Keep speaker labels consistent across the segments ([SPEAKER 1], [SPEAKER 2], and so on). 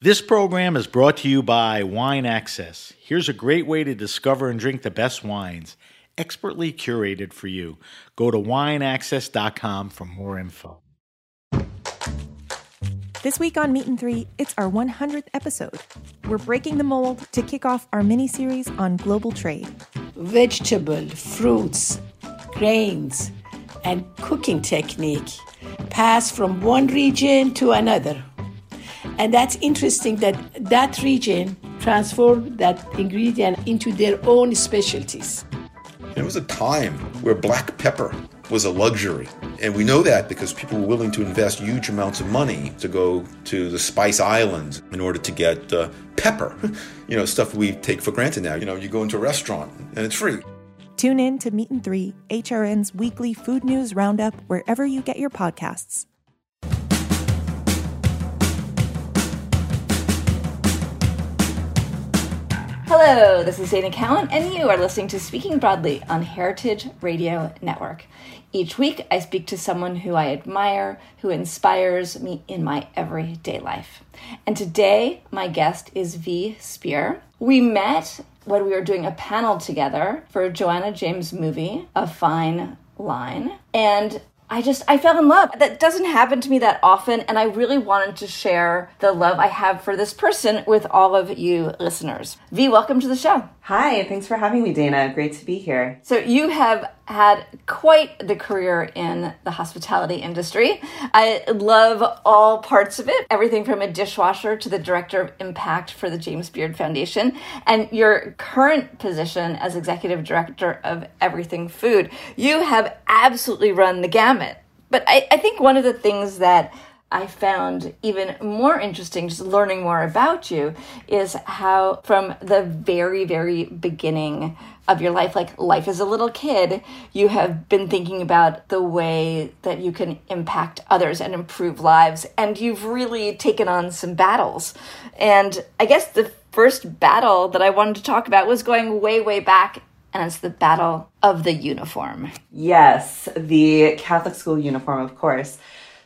[SPEAKER 1] This program is brought to you by Wine Access. Here's a great way to discover and drink the best wines, expertly curated for you. Go to wineaccess.com for more info.
[SPEAKER 2] This week on Meat and Three, it's our 100th episode. We're breaking the mold to kick off our mini series on global trade.
[SPEAKER 3] Vegetable, fruits, grains, and cooking technique pass from one region to another. And that's interesting that that region transformed that ingredient into their own specialties.
[SPEAKER 4] There was a time where black pepper was a luxury. And we know that because people were willing to invest huge amounts of money to go to the Spice Islands in order to get uh, pepper. You know, stuff we take for granted now. You know, you go into a restaurant and it's free.
[SPEAKER 2] Tune in to Meat and Three, HRN's weekly food news roundup, wherever you get your podcasts.
[SPEAKER 5] Hello, this is Dana Cowan, and you are listening to Speaking Broadly on Heritage Radio Network. Each week, I speak to someone who I admire, who inspires me in my everyday life. And today, my guest is V. Spear. We met when we were doing a panel together for Joanna James movie, A Fine Line. And I just I fell in love. That doesn't happen to me that often and I really wanted to share the love I have for this person with all of you listeners. V, welcome to the show.
[SPEAKER 6] Hi, thanks for having me, Dana. Great to be here.
[SPEAKER 5] So you have had quite the career in the hospitality industry. I love all parts of it, everything from a dishwasher to the director of impact for the James Beard Foundation, and your current position as executive director of Everything Food. You have absolutely run the gamut. But I, I think one of the things that I found even more interesting, just learning more about you, is how from the very, very beginning of your life, like life as a little kid, you have been thinking about the way that you can impact others and improve lives. And you've really taken on some battles. And I guess the first battle that I wanted to talk about was going way, way back and it's the battle of the uniform.
[SPEAKER 6] Yes, the Catholic school uniform, of course.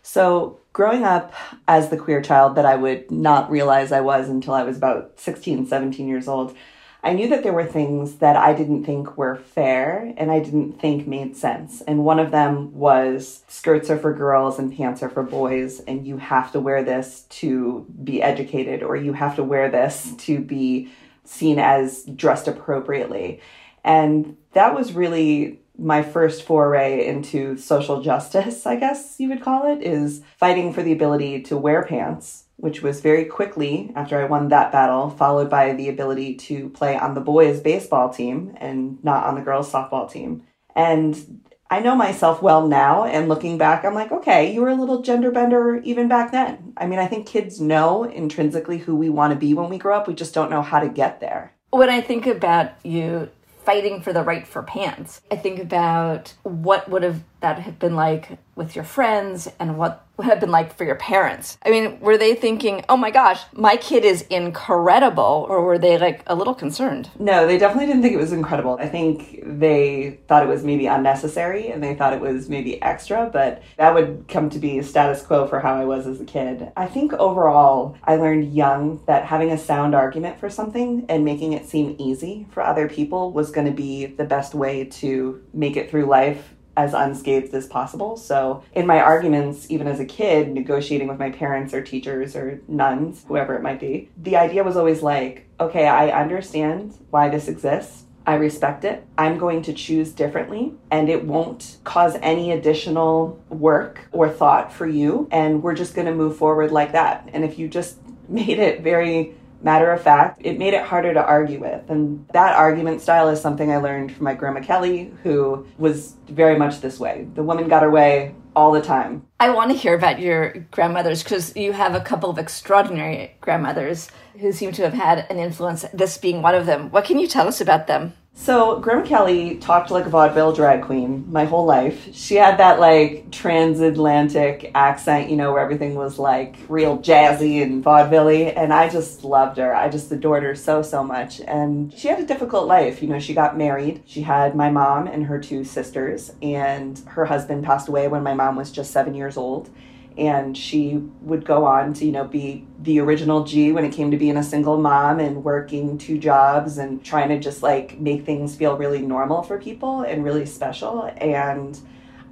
[SPEAKER 6] So, growing up as the queer child that I would not realize I was until I was about 16, 17 years old, I knew that there were things that I didn't think were fair and I didn't think made sense. And one of them was skirts are for girls and pants are for boys, and you have to wear this to be educated, or you have to wear this to be seen as dressed appropriately. And that was really my first foray into social justice, I guess you would call it, is fighting for the ability to wear pants, which was very quickly after I won that battle, followed by the ability to play on the boys' baseball team and not on the girls' softball team. And I know myself well now, and looking back, I'm like, okay, you were a little gender bender even back then. I mean, I think kids know intrinsically who we want to be when we grow up, we just don't know how to get there.
[SPEAKER 5] When I think about you fighting for the right for pants. I think about what would have that have been like with your friends and what would have been like for your parents. I mean, were they thinking, "Oh my gosh, my kid is incredible," or were they like a little concerned?
[SPEAKER 6] No, they definitely didn't think it was incredible. I think they thought it was maybe unnecessary and they thought it was maybe extra, but that would come to be a status quo for how I was as a kid. I think overall, I learned young that having a sound argument for something and making it seem easy for other people was going to be the best way to make it through life as unscathed as possible. So, in my arguments, even as a kid, negotiating with my parents or teachers or nuns, whoever it might be, the idea was always like, okay, I understand why this exists. I respect it. I'm going to choose differently, and it won't cause any additional work or thought for you. And we're just going to move forward like that. And if you just made it very matter of fact, it made it harder to argue with. And that argument style is something I learned from my grandma Kelly, who was very much this way. The woman got her way all the time.
[SPEAKER 5] I want to hear about your grandmothers because you have a couple of extraordinary grandmothers who seem to have had an influence, this being one of them. What can you tell us about them?
[SPEAKER 6] So, Grandma Kelly talked like a vaudeville drag queen my whole life. She had that like transatlantic accent, you know, where everything was like real jazzy and vaudeville and I just loved her. I just adored her so, so much. And she had a difficult life. You know, she got married. She had my mom and her two sisters, and her husband passed away when my mom was just seven years old. And she would go on to you know be the original G when it came to being a single mom and working two jobs and trying to just like make things feel really normal for people and really special. And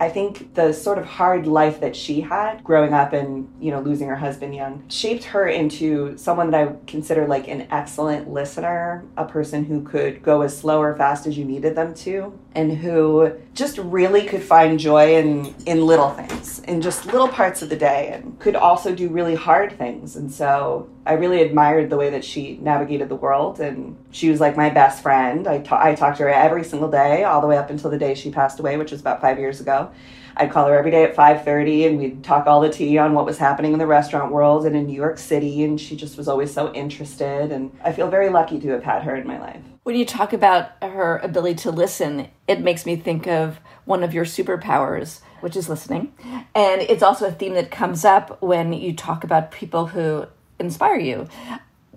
[SPEAKER 6] I think the sort of hard life that she had growing up and, you know, losing her husband young shaped her into someone that I consider like an excellent listener, a person who could go as slow or fast as you needed them to, and who just really could find joy in in little things, in just little parts of the day and could also do really hard things. And so I really admired the way that she navigated the world and she was like my best friend. I, ta- I talked to her every single day all the way up until the day she passed away, which was about 5 years ago. I'd call her every day at 5:30 and we'd talk all the tea on what was happening in the restaurant world and in New York City and she just was always so interested and I feel very lucky to have had her in my life.
[SPEAKER 5] When you talk about her ability to listen, it makes me think of one of your superpowers, which is listening. And it's also a theme that comes up when you talk about people who inspire you.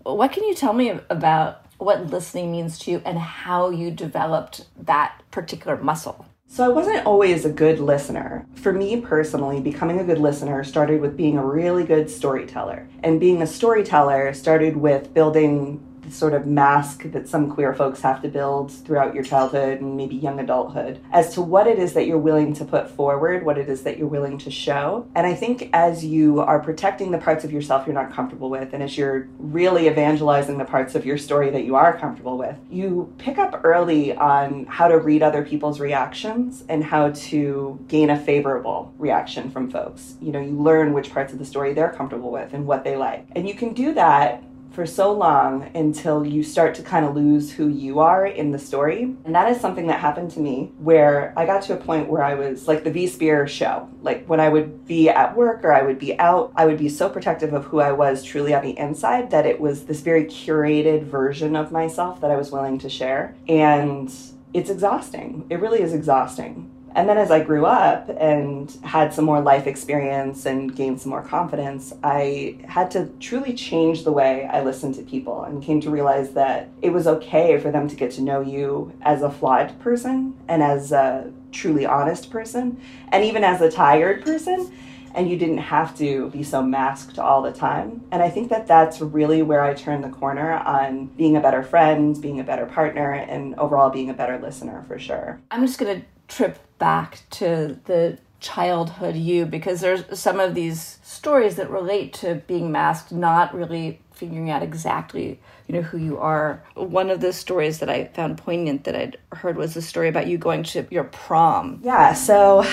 [SPEAKER 5] What can you tell me about what listening means to you and how you developed that particular muscle?
[SPEAKER 6] So I wasn't always a good listener. For me personally, becoming a good listener started with being a really good storyteller. And being a storyteller started with building the sort of mask that some queer folks have to build throughout your childhood and maybe young adulthood as to what it is that you're willing to put forward, what it is that you're willing to show. And I think as you are protecting the parts of yourself you're not comfortable with, and as you're really evangelizing the parts of your story that you are comfortable with, you pick up early on how to read other people's reactions and how to gain a favorable reaction from folks. You know, you learn which parts of the story they're comfortable with and what they like. And you can do that for so long until you start to kind of lose who you are in the story. And that is something that happened to me where I got to a point where I was like the V Spear show. Like when I would be at work or I would be out, I would be so protective of who I was truly on the inside that it was this very curated version of myself that I was willing to share. And it's exhausting. It really is exhausting. And then as I grew up and had some more life experience and gained some more confidence, I had to truly change the way I listened to people and came to realize that it was okay for them to get to know you as a flawed person and as a truly honest person and even as a tired person and you didn't have to be so masked all the time. And I think that that's really where I turned the corner on being a better friend, being a better partner, and overall being a better listener for sure.
[SPEAKER 5] I'm just to trip back to the childhood you because there's some of these stories that relate to being masked not really figuring out exactly you know who you are. One of the stories that i found poignant that i'd heard was the story about you going to your prom.
[SPEAKER 6] Yeah so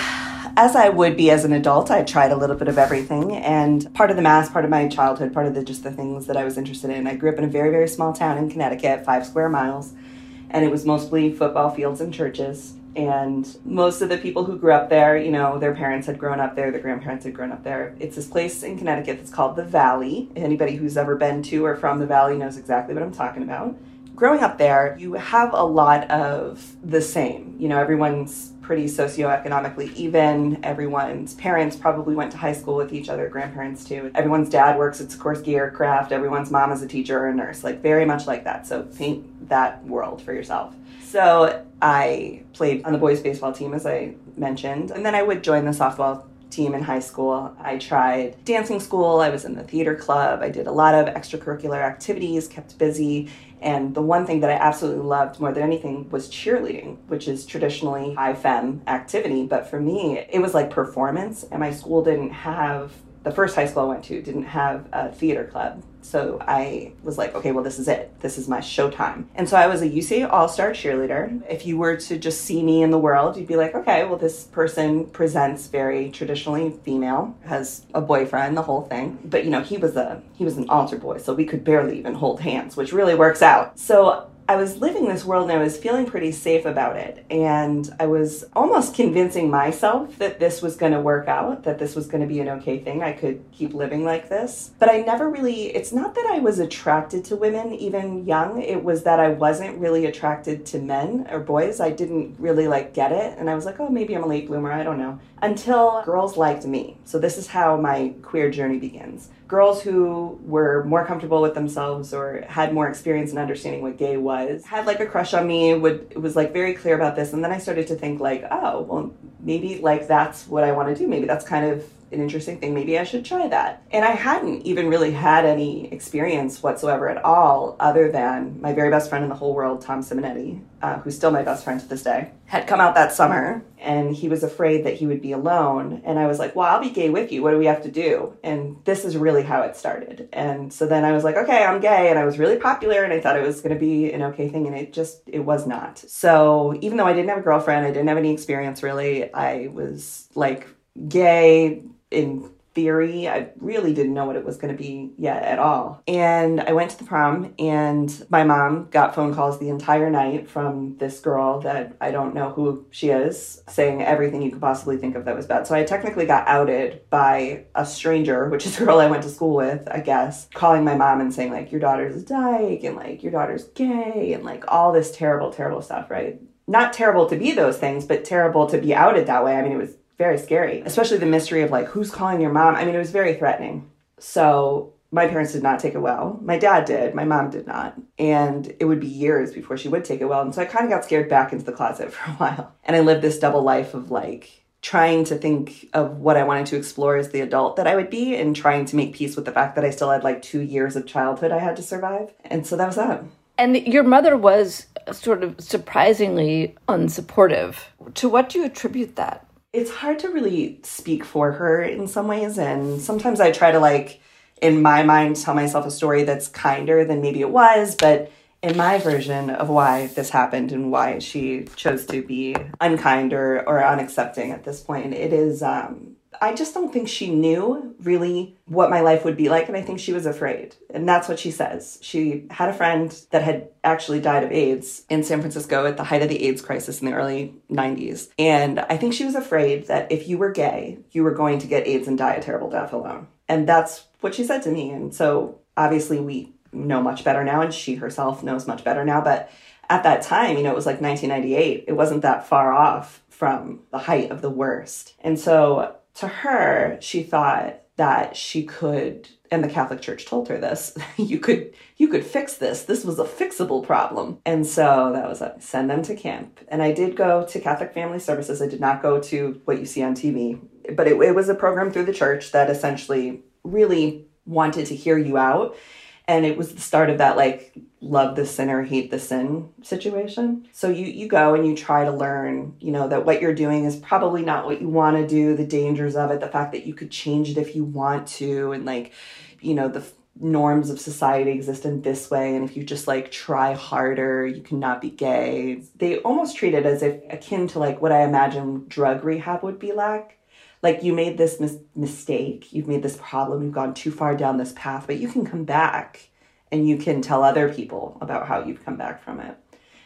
[SPEAKER 6] as i would be as an adult i tried a little bit of everything and part of the mask part of my childhood part of the just the things that i was interested in. I grew up in a very very small town in connecticut five square miles and it was mostly football fields and churches and most of the people who grew up there, you know, their parents had grown up there, their grandparents had grown up there. It's this place in Connecticut that's called the Valley. Anybody who's ever been to or from the Valley knows exactly what I'm talking about. Growing up there, you have a lot of the same. You know, everyone's pretty socioeconomically even. Everyone's parents probably went to high school with each other, grandparents too. Everyone's dad works at Sikorsky Aircraft. Everyone's mom is a teacher or a nurse, like very much like that. So paint that world for yourself. So I played on the boys' baseball team, as I mentioned, and then I would join the softball team in high school. I tried dancing school, I was in the theater club, I did a lot of extracurricular activities, kept busy. And the one thing that I absolutely loved more than anything was cheerleading, which is traditionally high fem activity. But for me, it was like performance, and my school didn't have the first high school I went to didn't have a theater club. So I was like, okay, well, this is it. This is my showtime. And so I was a UCA All Star cheerleader. If you were to just see me in the world, you'd be like, okay, well, this person presents very traditionally female, has a boyfriend, the whole thing. But you know, he was a he was an altar boy, so we could barely even hold hands, which really works out. So I was living this world and I was feeling pretty safe about it. And I was almost convincing myself that this was going to work out, that this was going to be an okay thing. I could keep living like this. But I never really, it's not that I was attracted to women, even young. It was that I wasn't really attracted to men or boys. I didn't really like get it. And I was like, oh, maybe I'm a late bloomer. I don't know. Until girls liked me. So this is how my queer journey begins girls who were more comfortable with themselves or had more experience in understanding what gay was had like a crush on me would was like very clear about this and then i started to think like oh well maybe like that's what i want to do. Maybe that's kind of an interesting thing. Maybe I should try that. And I hadn't even really had any experience whatsoever at all, other than my very best friend in the whole world, Tom Simonetti, uh, who's still my best friend to this day, had come out that summer and he was afraid that he would be alone. And I was like, well, I'll be gay with you. What do we have to do? And this is really how it started. And so then I was like, okay, I'm gay. And I was really popular and I thought it was going to be an okay thing. And it just, it was not. So even though I didn't have a girlfriend, I didn't have any experience really, I was like gay in theory. I really didn't know what it was going to be yet at all. And I went to the prom, and my mom got phone calls the entire night from this girl that I don't know who she is, saying everything you could possibly think of that was bad. So I technically got outed by a stranger, which is a girl I went to school with, I guess, calling my mom and saying, like, your daughter's a dyke, and like, your daughter's gay, and like all this terrible, terrible stuff, right? Not terrible to be those things, but terrible to be outed that way. I mean, it was very scary, especially the mystery of like who's calling your mom. I mean, it was very threatening. So my parents did not take it well. My dad did, my mom did not. And it would be years before she would take it well. And so I kind of got scared back into the closet for a while. And I lived this double life of like trying to think of what I wanted to explore as the adult that I would be and trying to make peace with the fact that I still had like two years of childhood I had to survive. And so that was that.
[SPEAKER 5] And your mother was sort of surprisingly unsupportive. To what do you attribute that?
[SPEAKER 6] It's hard to really speak for her in some ways and sometimes i try to like in my mind tell myself a story that's kinder than maybe it was but in my version of why this happened and why she chose to be unkind or, or unaccepting at this point it is um, I just don't think she knew really what my life would be like. And I think she was afraid. And that's what she says. She had a friend that had actually died of AIDS in San Francisco at the height of the AIDS crisis in the early 90s. And I think she was afraid that if you were gay, you were going to get AIDS and die a terrible death alone. And that's what she said to me. And so obviously we know much better now, and she herself knows much better now. But at that time, you know, it was like 1998. It wasn't that far off from the height of the worst. And so to her, she thought that she could and the Catholic Church told her this. you could you could fix this. This was a fixable problem. And so that was a send them to camp. And I did go to Catholic Family Services. I did not go to what you see on TV, but it, it was a program through the church that essentially really wanted to hear you out and it was the start of that like love the sinner hate the sin situation. So you you go and you try to learn you know that what you're doing is probably not what you want to do the dangers of it the fact that you could change it if you want to and like you know the norms of society exist in this way. And if you just like try harder you cannot be gay. They almost treat it as if akin to like what i imagine drug rehab would be like like you made this mis- mistake, you've made this problem, you've gone too far down this path, but you can come back and you can tell other people about how you've come back from it.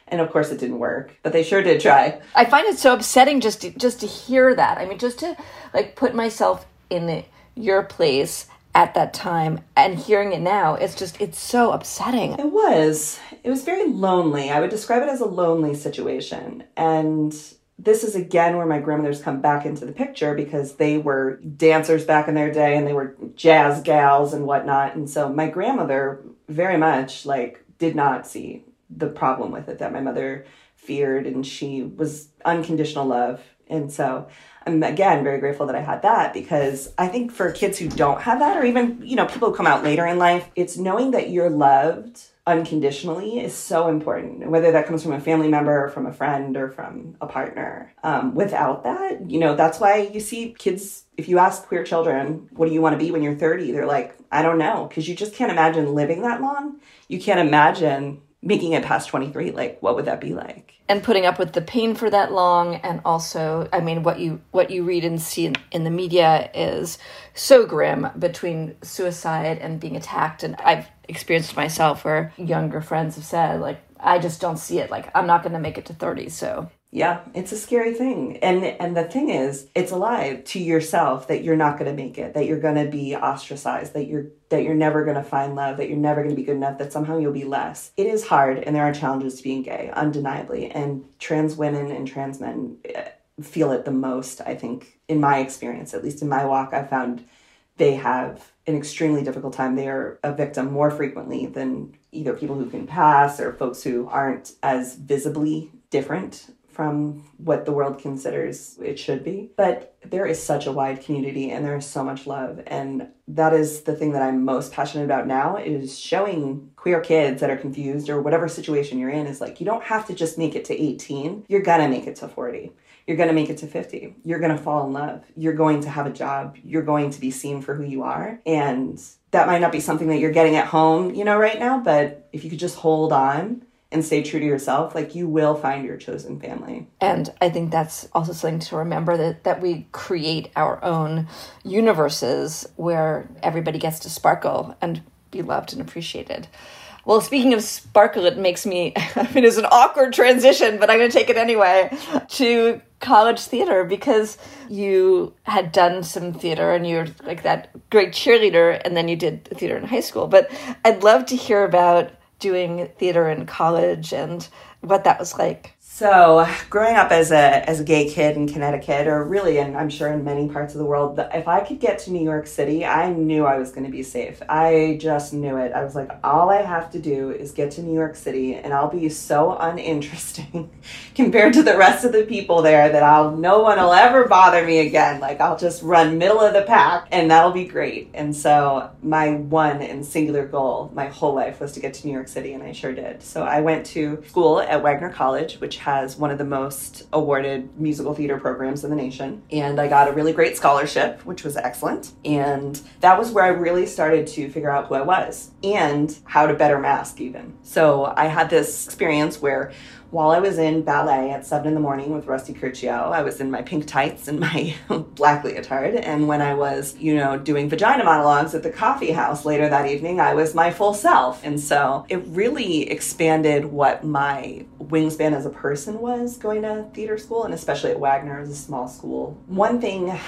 [SPEAKER 6] And of course, it didn't work, but they sure did try.
[SPEAKER 5] I find it so upsetting just to, just to hear that. I mean, just to like put myself in your place at that time and hearing it now it's just it's so upsetting
[SPEAKER 6] it was it was very lonely i would describe it as a lonely situation and this is again where my grandmothers come back into the picture because they were dancers back in their day and they were jazz gals and whatnot. And so my grandmother very much like did not see the problem with it that my mother feared and she was unconditional love. And so I'm again very grateful that I had that because I think for kids who don't have that or even, you know, people who come out later in life, it's knowing that you're loved unconditionally is so important, whether that comes from a family member or from a friend or from a partner. Um, without that, you know, that's why you see kids, if you ask queer children, what do you want to be when you're 30? They're like, I don't know, because you just can't imagine living that long. You can't imagine making it past 23 like what would that be like?
[SPEAKER 5] And putting up with the pain for that long and also i mean what you what you read and see in, in, the media is so grim between suicide and being attacked. And i've experienced myself where younger friends have said like i just don't see it. Like i'm not going to make it to 30 so
[SPEAKER 6] yeah it's a scary thing. And and the thing is it's a lie to yourself that you're not going to make it that you're going to be ostracized that you're that you're never going to find love that you're never going to be good enough that somehow you'll be less. It is hard and there are challenges to being gay undeniably. And trans women and trans men eh, feel it the most i think in my experience at least in my walk i found they have an extremely difficult time. They are a victim more frequently than either people who can pass or folks who aren't as visibly different from what the world considers it should be. But there is such a wide community and there is so much love. And that is the thing that I'm most passionate about now is showing queer kids that are confused or whatever situation you're in is like you don't have to just make it to 18. You're gonna make it to 40 you're to make it to 50. You're to fall in love. You're going to have a job. You're going to be seen for who you are. And that might not be something that you're getting at home, you know, right now, but if you could just hold on and stay true to yourself, like you will find your chosen family.
[SPEAKER 5] And I think that's also something to remember that, that we create our own universes where everybody gets to sparkle and be loved and appreciated. Well, speaking of sparkle, it makes me, I mean, it's an awkward transition, but I'm going to take it anyway, to college theater because you had done some theater and you're like that great cheerleader, and then you did theater in high school. But I'd love to hear about doing theater in college and what that was like.
[SPEAKER 6] So, growing up as a as a gay kid in Connecticut, or really, and I'm sure in many parts of the world, if I could get to New York City, I knew I was going to be safe. I just knew it. I was like, all I have to do is get to New York City, and I'll be so uninteresting compared to the rest of the people there that I'll no one will ever bother me again. Like I'll just run middle of the pack, and that'll be great. And so, my one and singular goal my whole life was to get to New York City, and I sure did. So I went to school at Wagner College, which has one of the most awarded musical theater programs in the nation. And I got a really great scholarship, which was excellent. And that was where I really started to figure out who I was and how to better mask, even. So I had this experience where while I was in ballet at seven in the morning with Rusty Curcio, I was in my pink tights and my black leotard. And when I was, you know, doing vagina monologues at the coffee house later that evening, I was my full self. And so it really expanded what my wingspan as a person was going to theater school, and especially at Wagner as a small school. One thing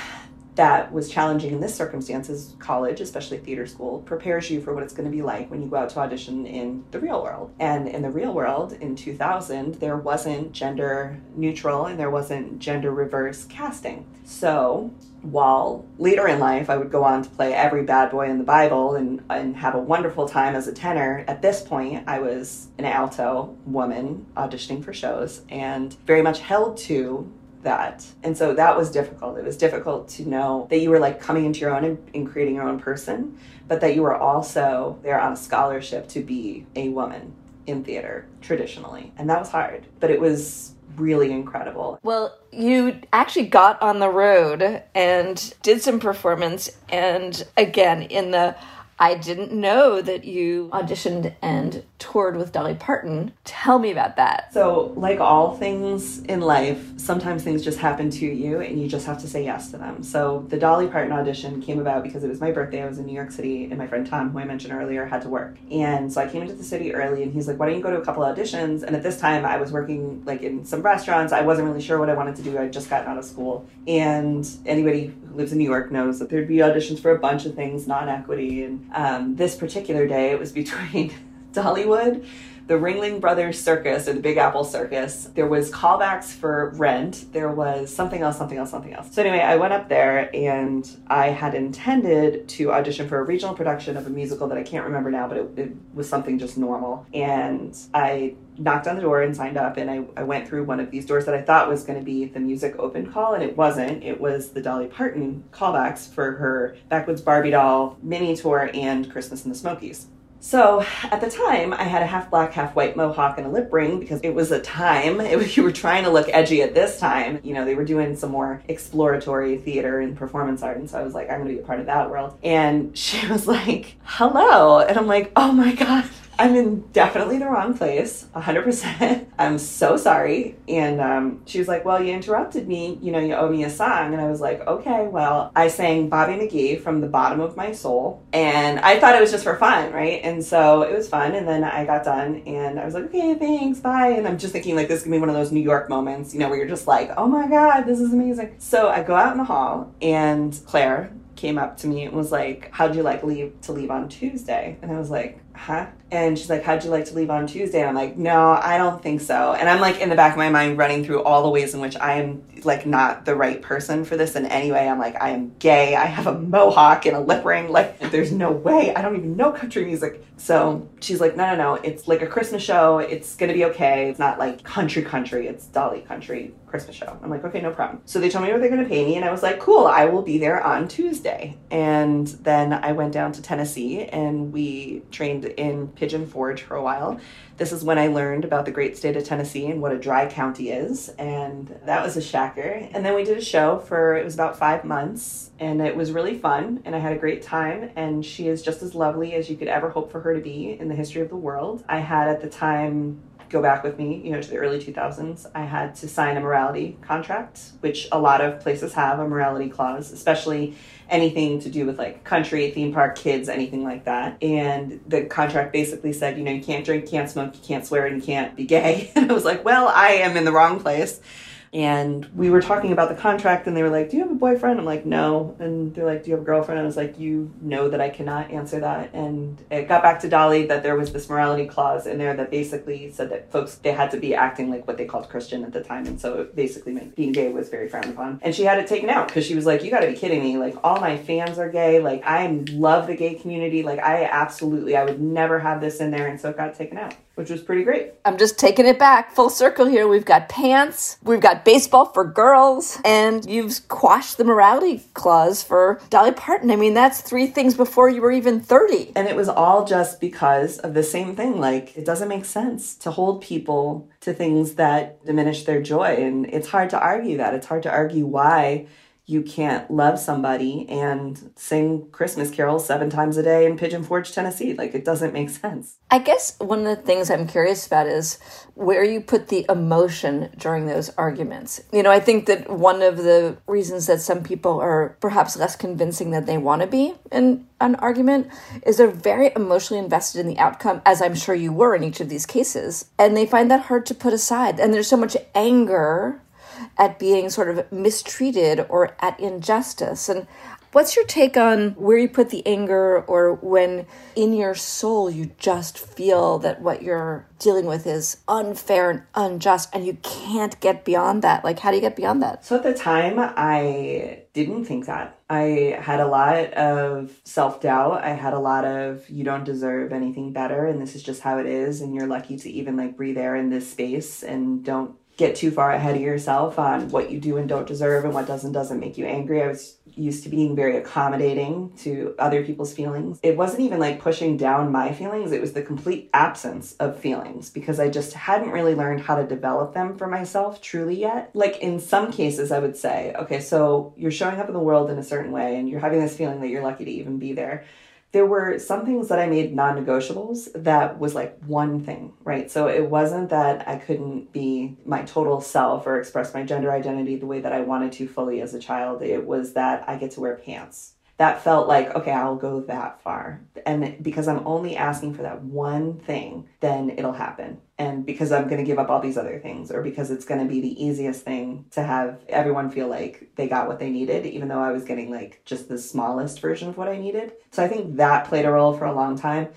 [SPEAKER 6] that was challenging in this circumstance is college, especially theater school, prepares you for what it's going to be like when you go out to audition in the real world. And in the real world, in 2000, there wasn't gender neutral and there wasn't gender reverse casting. So while later in life I would go on to play every bad boy in the Bible and, and have a wonderful time as a tenor, at this point I was an alto woman auditioning for shows and very much held to that. And so that was difficult. It was difficult to know that you were like coming into your own and, creating your own person, but that you were also there on a scholarship to be a woman in theater traditionally. And that was hard, but it was really incredible.
[SPEAKER 5] Well, you actually got on the road and did some performance and again in the I didn't know that you auditioned and toured with Dolly Parton. Tell me about that.
[SPEAKER 6] So, like all things in life, sometimes things just happen to you and you just have to say yes to them. So, the Dolly Parton audition came about because it was my birthday. I was in New York City and my friend Tom, who I mentioned earlier, had to work. And so I came into the city early and he's like, Why don't you go to a couple auditions? And at this time, I was working like in some restaurants. I wasn't really sure what I wanted to do. I'd just gotten out of school. And anybody who lives in New York knows that there'd be auditions for a bunch of things, non equity. And um, this particular day, it was between Dollywood, the Ringling Brothers Circus or the Big Apple Circus. There was callbacks for Rent. There was something else, something else, something else. So anyway, I went up there and I had intended to audition for a regional production of a musical that I can't remember now, but it, it was something just normal. And I knocked on the door and signed up and I, I went through one of these doors that I thought was going to be the music open call and it wasn't. It was the Dolly Parton callbacks for her Backwoods Barbie doll mini tour and Christmas in the Smokies. So at the time, I had a half black, half white mohawk and a lip ring because it was a time. It was, you were trying to look edgy at this time. You know, they were doing some more exploratory theater and performance art, and so I was like, I'm going to be a part of that world. And she was like, "Hello," and I'm like, "Oh my god." I'm in definitely the wrong place, 100%. I'm so sorry. And um, she was like, Well, you interrupted me. You know, you owe me a song. And I was like, Okay, well, I sang Bobby McGee from the bottom of my soul. And I thought it was just for fun, right? And so it was fun. And then I got done and I was like, Okay, thanks, bye. And I'm just thinking, like, this is gonna be one of those New York moments, you know, where you're just like, Oh my God, this is amazing. So I go out in the hall and Claire, came up to me and was like, "How'd you like leave to leave on Tuesday?" And I was like, huh? And she's like, how'd you like to leave on Tuesday? And I'm like, no, I don't think so. And I'm like in the back of my mind running through all the ways in which I am like not the right person for this in any way. I'm like, I am gay. I have a mohawk and a lip ring. Like, there's no way. I don't even know country music. So she's like, no, no, no. It's like a Christmas show. It's going to be okay. It's not like country country. It's Dolly country Christmas show. I'm like, okay, no problem. So they told me what they're going to pay me. And I was like, cool, I will be there on Tuesday. And then I went down to Tennessee and we trained in Pigeon Forge for a while. This is when I learned about the great state of Tennessee and what a dry county is. And that was a shacker. And then we did a show for, it was about five months. And it was really fun. And I had a great time. And she is just as lovely as you could ever hope for her to be in the history of the world. I had at the time go back with me, you know, to the early 2000s, I had to sign a morality contract, which a lot of places have a morality clause, especially anything to do with like country, theme park, kids, anything like that. And the contract basically said, you know, you can't drink, can't smoke, you can't swear, and you can't be gay. And I was like, well, I am in the wrong place and we were talking about the contract and they were like do you have a boyfriend? I'm like no. And they're like do you have a girlfriend? I was like you know that i cannot answer that. And it got back to dolly that there was this morality clause in there that basically said that folks they had to be acting like what they called christian at the time. And so it basically meant being gay was very frowned upon. And she had it taken out because she was like you got to be kidding me. Like all my fans are gay. Like i love the gay community. Like i absolutely i would never have this in there. And so it got taken out which was pretty great.
[SPEAKER 5] I'm just taking it back full circle here. We've got pants, we've got baseball for girls, and you've quashed the morality clause for Dolly Parton. I mean, that's three things before you were even 30.
[SPEAKER 6] And it was all just because of the same thing. Like, it doesn't make sense to hold people to things that diminish their joy. And it's hard to argue that. It's hard to argue why you can't love somebody and sing Christmas carols seven times a day in Pigeon Forge, Tennessee. Like, it doesn't make sense.
[SPEAKER 5] I guess one of the things I'm curious about is where you put the emotion during those arguments. You know, I think that one of the reasons that some people are perhaps less convincing than they want to be in an argument is they're very emotionally invested in the outcome, as I'm sure you were in each of these cases. And they find that hard to put aside. And there's so much anger at being sort of mistreated or at injustice. And what's your take on where you put the anger or when in your soul you just feel that what you're dealing with is unfair and unjust and you can't get beyond that? Like, how do you get beyond that?
[SPEAKER 6] So at the time, I didn't think that. I had a lot of self doubt. I had a lot of, you don't deserve anything better and this is just how it is. And you're lucky to even like breathe air in this space and don't get too far ahead of yourself on what you do and don't deserve and what does and doesn't make you angry. I was used to being very accommodating to other people's feelings. It wasn't even like pushing down my feelings, it was the complete absence of feelings because I just hadn't really learned how to develop them for myself truly yet. Like in some cases, I would say, okay, so you're showing up in the world in a certain way and you're having this feeling that you're lucky to even be there there were some things that I made non negotiables that was like one thing, right? So it wasn't that I couldn't be my total self or express my gender identity the way that I wanted to fully as a child. It was that I get to wear pants that felt like okay i'll go that far. And because i'm only asking for that one thing then it'll happen. And because i'm going to give up all these other things or because it's going to be the easiest thing to have everyone feel like they got what they needed even though i was getting like just the smallest version of what i needed. So i think that played a role for a long time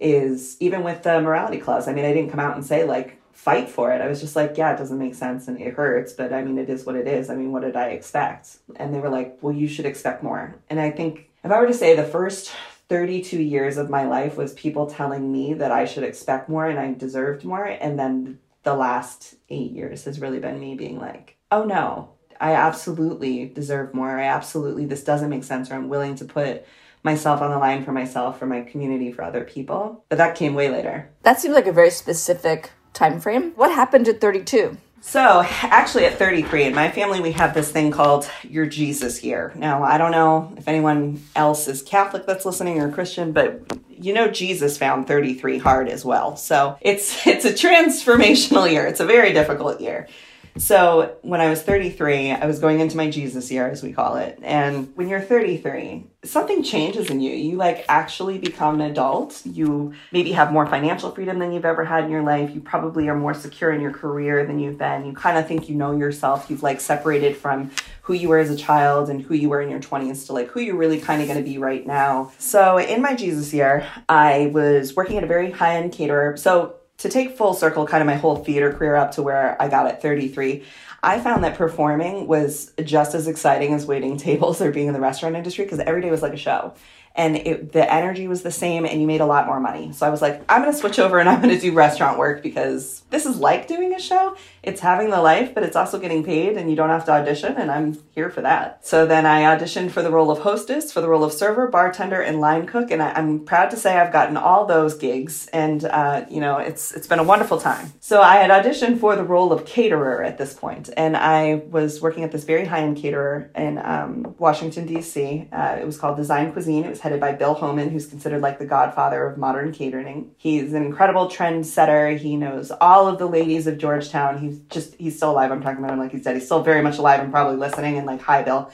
[SPEAKER 6] is even with the morality clause. I mean i didn't come out and say like fight for it. I was just like, yeah, it doesn't make sense and it hurts, but I mean, it is what it is. I mean, what did I expect? And they were like, well, you should expect more. And I think if I were to say the first 32 years of my life was people telling me that I should expect more and I deserved more. And then the last eight years has really been me being like, oh no, I absolutely deserve more. I absolutely, this doesn't make sense, or I'm willing to put myself on the line for myself, for my community, for other people. But that came way later.
[SPEAKER 5] That seems like a very specific time frame. What happened at 32?
[SPEAKER 6] So, actually, at 33, in my family, we have this thing called Your Jesus Year. Now, I don't know if anyone else is Catholic that's listening or Christian, but you know Jesus found 33 hard as well. So, it's it's a transformational year. It's a very difficult year. So when I was 33, I was going into my Jesus year, as we call it. And when you're 33, something changes in you. You like actually become an adult. You maybe have more financial freedom than you've ever had in your life. You probably are more secure in your career than you've been. You kind of think you know yourself. You've like separated from who you were as a child and who you were in your 20s to like who you're really kind of going to be right now. So in my Jesus year, I was working at a very high end caterer. So to take full circle kind of my whole theater career up to where I got at 33, I found that performing was just as exciting as waiting tables or being in the restaurant industry because every day was like a show and it, the energy was the same and you made a lot more money. So I was like, I'm going to switch over and I'm going to do restaurant work because this is like doing a show. It's having the life, but it's also getting paid and you don't have to audition and I'm here for that. So then I auditioned for the role of hostess, for the role of server, bartender, and line cook. And I, am proud to say I've gotten all those gigs and, uh, you know, it's, it's been a wonderful time. So I had auditioned for the role of caterer at this point and I was working at this very high-end caterer in um, Washington, D.C. Uh, it was called Design Cuisine. It was headed by Bill Homan, who's considered like the godfather of modern catering. He's an incredible trendsetter. He knows all of the ladies of Georgetown. He's just, he's still alive. I'm talking about him like he's dead. He's still very much alive and probably listening and like, hi, Bill.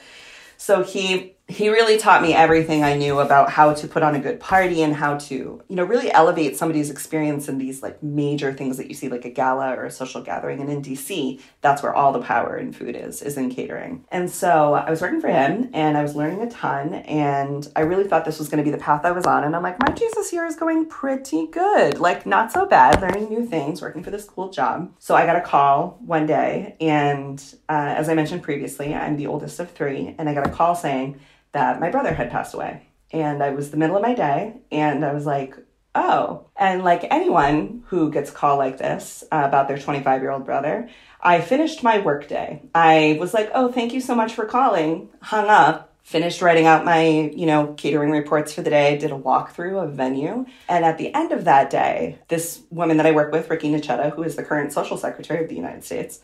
[SPEAKER 6] So he he really taught me everything I knew about how to put on a good party and how to, you know, really elevate somebody's experience in these like major things that you see like a gala or a social gathering. And in DC, that's where all the power in food is, is in catering. And so I was working for him and I was learning a ton and I really thought this was going to be the path I was on. And I'm like, my Jesus year is going pretty good. Like not so bad, learning new things, working for this cool job. So I got a call one day and uh, as I mentioned previously, I'm the oldest of three and I got a call saying, that my brother had passed away. And I was the middle of my day and I was like, oh. And like anyone who gets a call like this uh, about their 25 year old brother, I finished my workday. I was like, oh, thank you so much for calling, hung up, finished writing out my, you know, catering reports for the day, did a walkthrough of venue. And at the end of that day, this woman that I work with, Rickie Niceta, who is the current social secretary of the United States,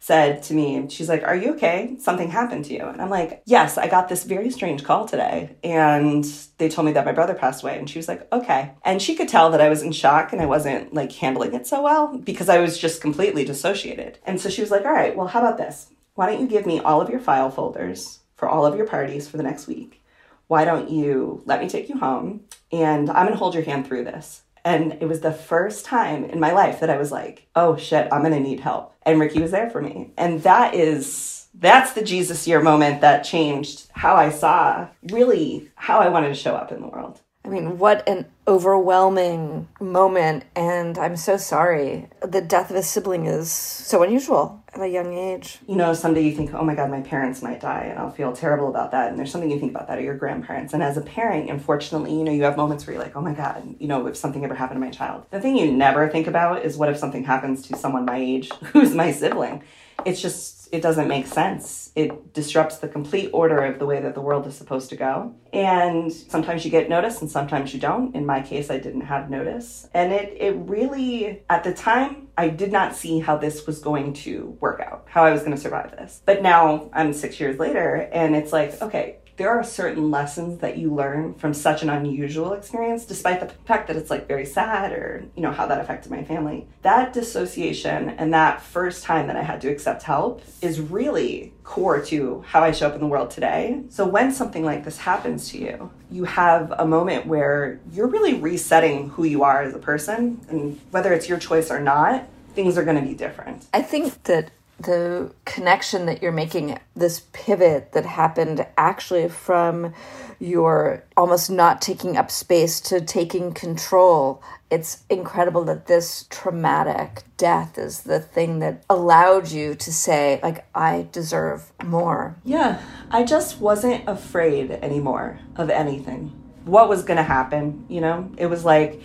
[SPEAKER 6] said to me, she's like, Are you okay? Something happened to you. And I'm like, Yes, I got this very strange call today. And they told me that my brother passed away. And she was like, Okay. And she could tell that I was in shock and I wasn't like handling it so well because I was just completely dissociated. And so she was like, All right, well, how about this? Why don't you give me all of your file folders for all of your parties for the next week? Why don't you let me take you home and I'm to hold your hand through this? And it was the first time in my life that I was like, oh shit, I'm gonna need help. And Rickie was there for me. And that is, that's the Jesus year moment that changed how I saw really how I wanted to show up in the world.
[SPEAKER 5] I mean, what an overwhelming moment. And I'm so sorry. The death of a sibling is so unusual at a young age.
[SPEAKER 6] You know, someday you think, oh my God, my parents might die, and I'll feel terrible about that. And there's something you think about that, or your grandparents. And as a parent, unfortunately, you know, you have moments where you're like, oh my God, you know, if something ever happened to my child. The thing you never think about is what if something happens to someone my age who's my sibling? It's just it doesn't make sense. It disrupts the complete order of the way that the world is supposed to go. And sometimes you get notice and sometimes you don't. In my case, I didn't have notice. And it, it really, at the time, I did not see how this was going to work out, how I was going to survive this. But now I'm six years later and it's like, okay, there are certain lessons that you learn from such an unusual experience, despite the fact that it's like very sad or, you know, how that affected my family. That dissociation and that first time that I had to accept help is really core to how I show up in the world today. So when something like this happens to you, you have a moment where you're really resetting who you are as a person. And whether it's your choice or not, things are going to be different.
[SPEAKER 5] I think that the connection that you're making, this pivot that happened actually from your almost not taking up space to taking control. It's incredible that this traumatic death is the thing that allowed you to say, like, I deserve more.
[SPEAKER 6] Yeah, I just wasn't afraid anymore of anything. What was to happen, you know? It was like,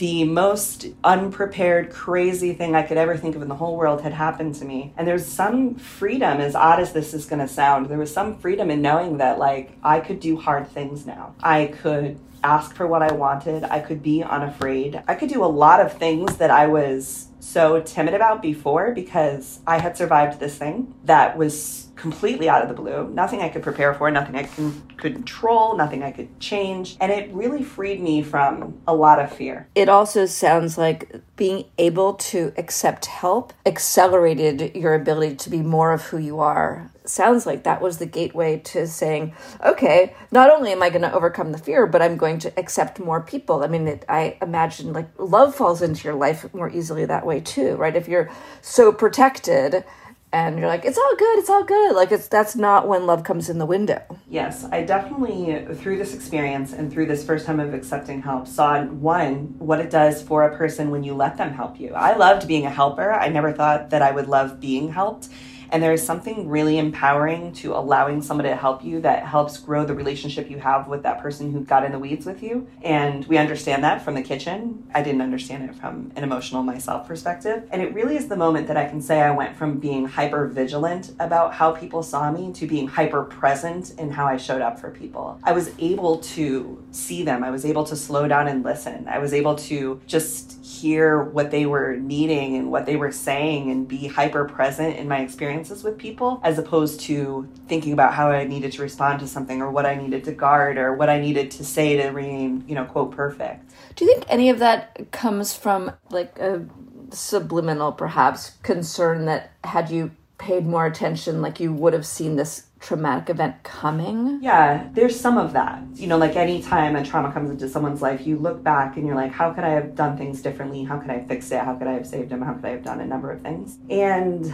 [SPEAKER 6] the most unprepared, crazy thing I could ever think of in the whole world had happened to me. And there's some freedom, as odd as this is going to sound, there was some freedom in knowing that, like, I could do hard things now. I could ask for what I wanted. I could be unafraid. I could do a lot of things that I was so timid about before because I had survived this thing that was completely out of the blue, nothing I could prepare for, nothing I can, could control, nothing I could change. And it really freed me from a lot of fear.
[SPEAKER 5] It also sounds like being able to accept help accelerated your ability to be more of who you are. Sounds like that was the gateway to saying, okay, not only am I going to overcome the fear, but I'm going to accept more people. I mean, it, I imagine like love falls into your life more easily that way too, right? If you're so protected, and you're like it's all good it's all good. Like it's that's not when love comes in the window.
[SPEAKER 6] Yes i definitely through this experience and through this first time of accepting help saw one what it does for a person when you let them help you. I loved being a helper. I never thought that i would love being helped and there is something really empowering to allowing somebody to help you that helps grow the relationship you have with that person who got in the weeds with you. And we understand that from the kitchen. I didn't understand it from an emotional myself perspective. And it really is the moment that I can say I went from being hyper vigilant about how people saw me to being hyper present in how I showed up for people. I was able to see them. I was able to slow down and listen. I was able to just hear what they were needing and what they were saying and be hyper present in my experiences with people as opposed to thinking about how I needed to respond to something or what I needed to guard or what I needed to say to remain, you know, quote, perfect.
[SPEAKER 5] Do you think any of that comes from like a subliminal, perhaps, concern that had you paid more attention, like you would have seen this traumatic event coming?
[SPEAKER 6] Yeah, there's some of that. You know, like anytime a trauma comes into someone's life, you look back and you're like, how could I have done things differently? How could I fix it? How could I have saved him? How could I have done a number of things? And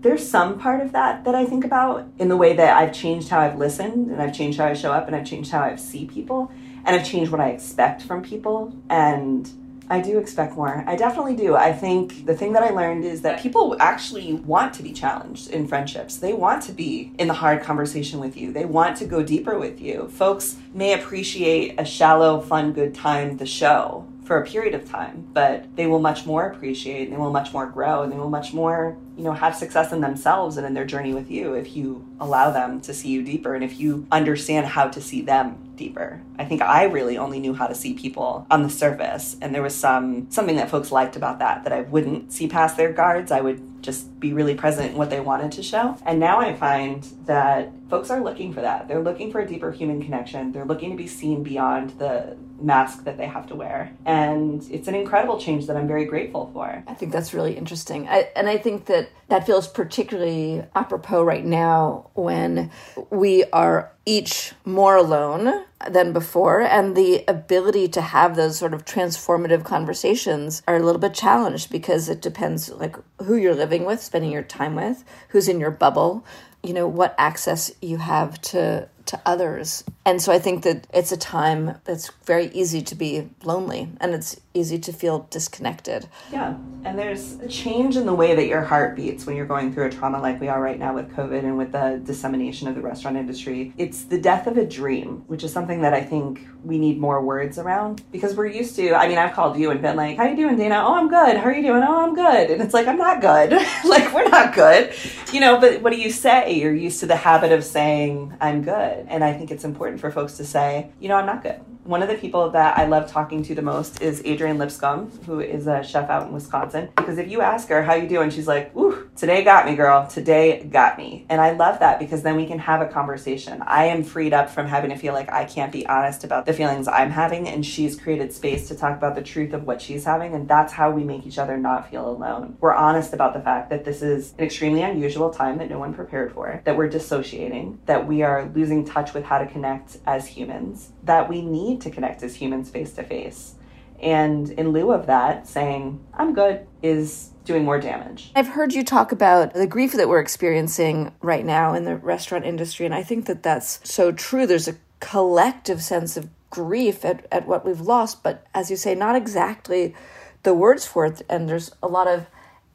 [SPEAKER 6] there's some part of that that I think about in the way that I've changed how I've listened and I've changed how I show up and I've changed how I see people and I've changed what I expect from people and I do expect more. I definitely do. I think the thing that I learned is that people actually want to be challenged in friendships. They want to be in the hard conversation with you. They want to go deeper with you. Folks may appreciate a shallow, fun, good time, the show for a period of time, but they will much more appreciate and they will much more grow and they will much more, you know, have success in themselves and in their journey with you if you allow them to see you deeper and if you understand how to see them deeper. I think I really only knew how to see people on the surface and there was some something that folks liked about that that I wouldn't see past their guards. I would just be really present in what they wanted to show. And now I find that folks are looking for that. They're looking for a deeper human connection. They're looking to be seen beyond the mask that they have to wear. And it's an incredible change that I'm very grateful for.
[SPEAKER 5] I think that's really interesting. I, and I think that that feels particularly apropos right now when we are each more alone than before and the ability to have those sort of transformative conversations are a little bit challenged because it depends like who you're living with spending your time with who's in your bubble you know what access you have to to others. And so i think that it's a time that's very easy to be lonely and it's easy to feel disconnected.
[SPEAKER 6] Yeah and there's a change in the way that your heart beats when you're going through a trauma like we are right now with covid and with the dissemination of the restaurant industry. It's the death of a dream which is something that i think we need more words around because we're used to i mean i've called you and been like how you doing dana? Oh i'm good. How are you doing? Oh i'm good. And it's like i'm not good. Like we're not good. You know but what do you say? You're used to the habit of saying i'm good and i think it's important for folks to say you know i'm not good one of the people that I love talking to the most is Adrienne Lipscomb, who is a chef out in Wisconsin. Because if you ask her, how you doing? She's like, ooh, today got me, girl. Today got me. And I love that because then we can have a conversation. I am freed up from having to feel like I can't be honest about the feelings I'm having. And she's created space to talk about the truth of what she's having. And that's how we make each other not feel alone. We're honest about the fact that this is an extremely unusual time that no one prepared for, that we're dissociating, that we are losing touch with how to connect as humans, that we need to connect as humans face to face. And in lieu of that, saying, I'm good, is doing more damage.
[SPEAKER 5] I've heard you talk about the grief that we're experiencing right now in the restaurant industry, and I think that that's so true. There's a collective sense of grief at, at what we've lost, but as you say, not exactly the words for it, and there's a lot of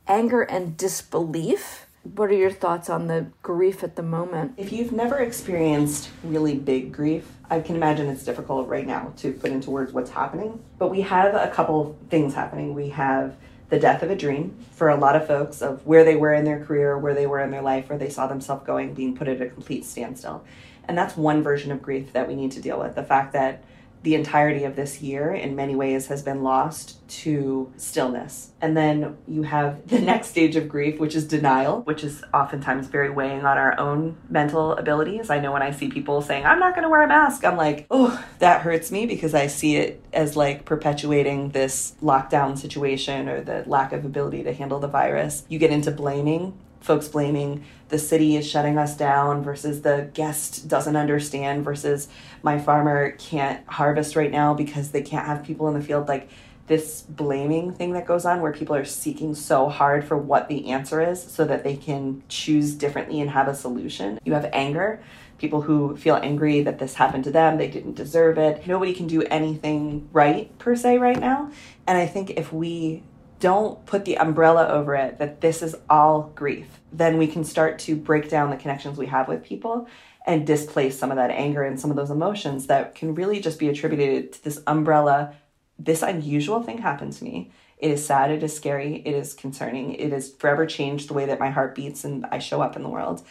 [SPEAKER 5] anger and disbelief. What are your thoughts on the grief at the moment?
[SPEAKER 6] If you've never experienced really big grief, I can imagine it's difficult right now to put into words what's happening. But we have a couple things happening. We have the death of a dream for a lot of folks of where they were in their career, where they were in their life, where they saw themselves going, being put at a complete standstill. And that's one version of grief that we need to deal with. The fact that the entirety of this year in many ways has been lost to stillness. And then you have the next stage of grief, which is denial, which is oftentimes very weighing on our own mental abilities. I know when I see people saying, I'm not going to wear a mask, I'm like, oh, that hurts me because I see it as like perpetuating this lockdown situation or the lack of ability to handle the virus. You get into blaming folks blaming the city is shutting us down versus the guest doesn't understand versus my farmer can't harvest right now because they can't have people in the field like this blaming thing that goes on where people are seeking so hard for what the answer is so that they can choose differently and have a solution. You have anger, people who feel angry that this happened to them, they didn't deserve it. Nobody can do anything right per se right now. And I think if we don't put the umbrella over it that this is all grief, then we can start to break down the connections we have with people and displace some of that anger and some of those emotions that can really just be attributed to this umbrella. This unusual thing happened to me. It is sad, it is scary, it is concerning, it has forever changed the way that my heart beats and I show up in the world.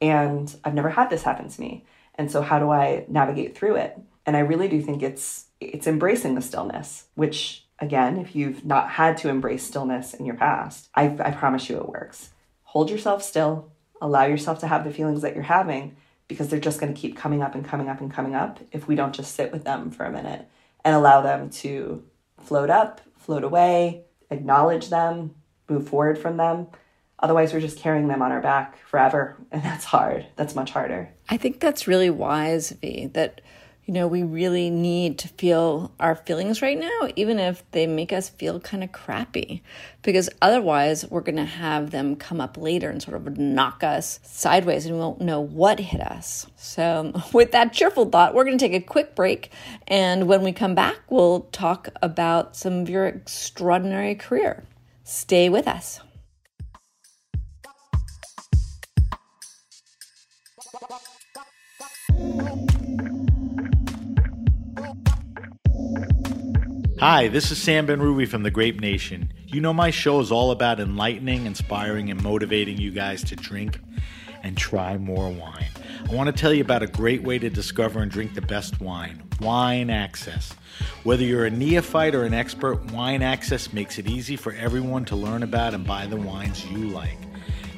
[SPEAKER 6] And I've never had this happen to me. And so how do I navigate through it? And I really do think it's it's embracing the stillness, which again, if you've not had to embrace stillness in your past, I, I promise you it works. Hold yourself still, allow yourself to have the feelings that you're having because they're just going to keep coming up and coming up and coming up if we don't just sit with them for a minute and allow them to float up, float away, acknowledge them, move forward from them. Otherwise, we're just carrying them on our back forever. And that's hard. That's much harder.
[SPEAKER 5] I think that's really wise, V, that you know, we really need to feel our feelings right now, even if they make us feel kind of crappy, because otherwise we're going to have them come up later and sort of knock us sideways and we won't know what hit us. So, with that cheerful thought, we're going to take a quick break. And when we come back, we'll talk about some of your extraordinary career. Stay with us.
[SPEAKER 1] Hi, this is Sam Benrubi from the Grape Nation. You know, my show is all about enlightening, inspiring, and motivating you guys to drink and try more wine. I want to tell you about a great way to discover and drink the best wine Wine Access. Whether you're a neophyte or an expert, Wine Access makes it easy for everyone to learn about and buy the wines you like.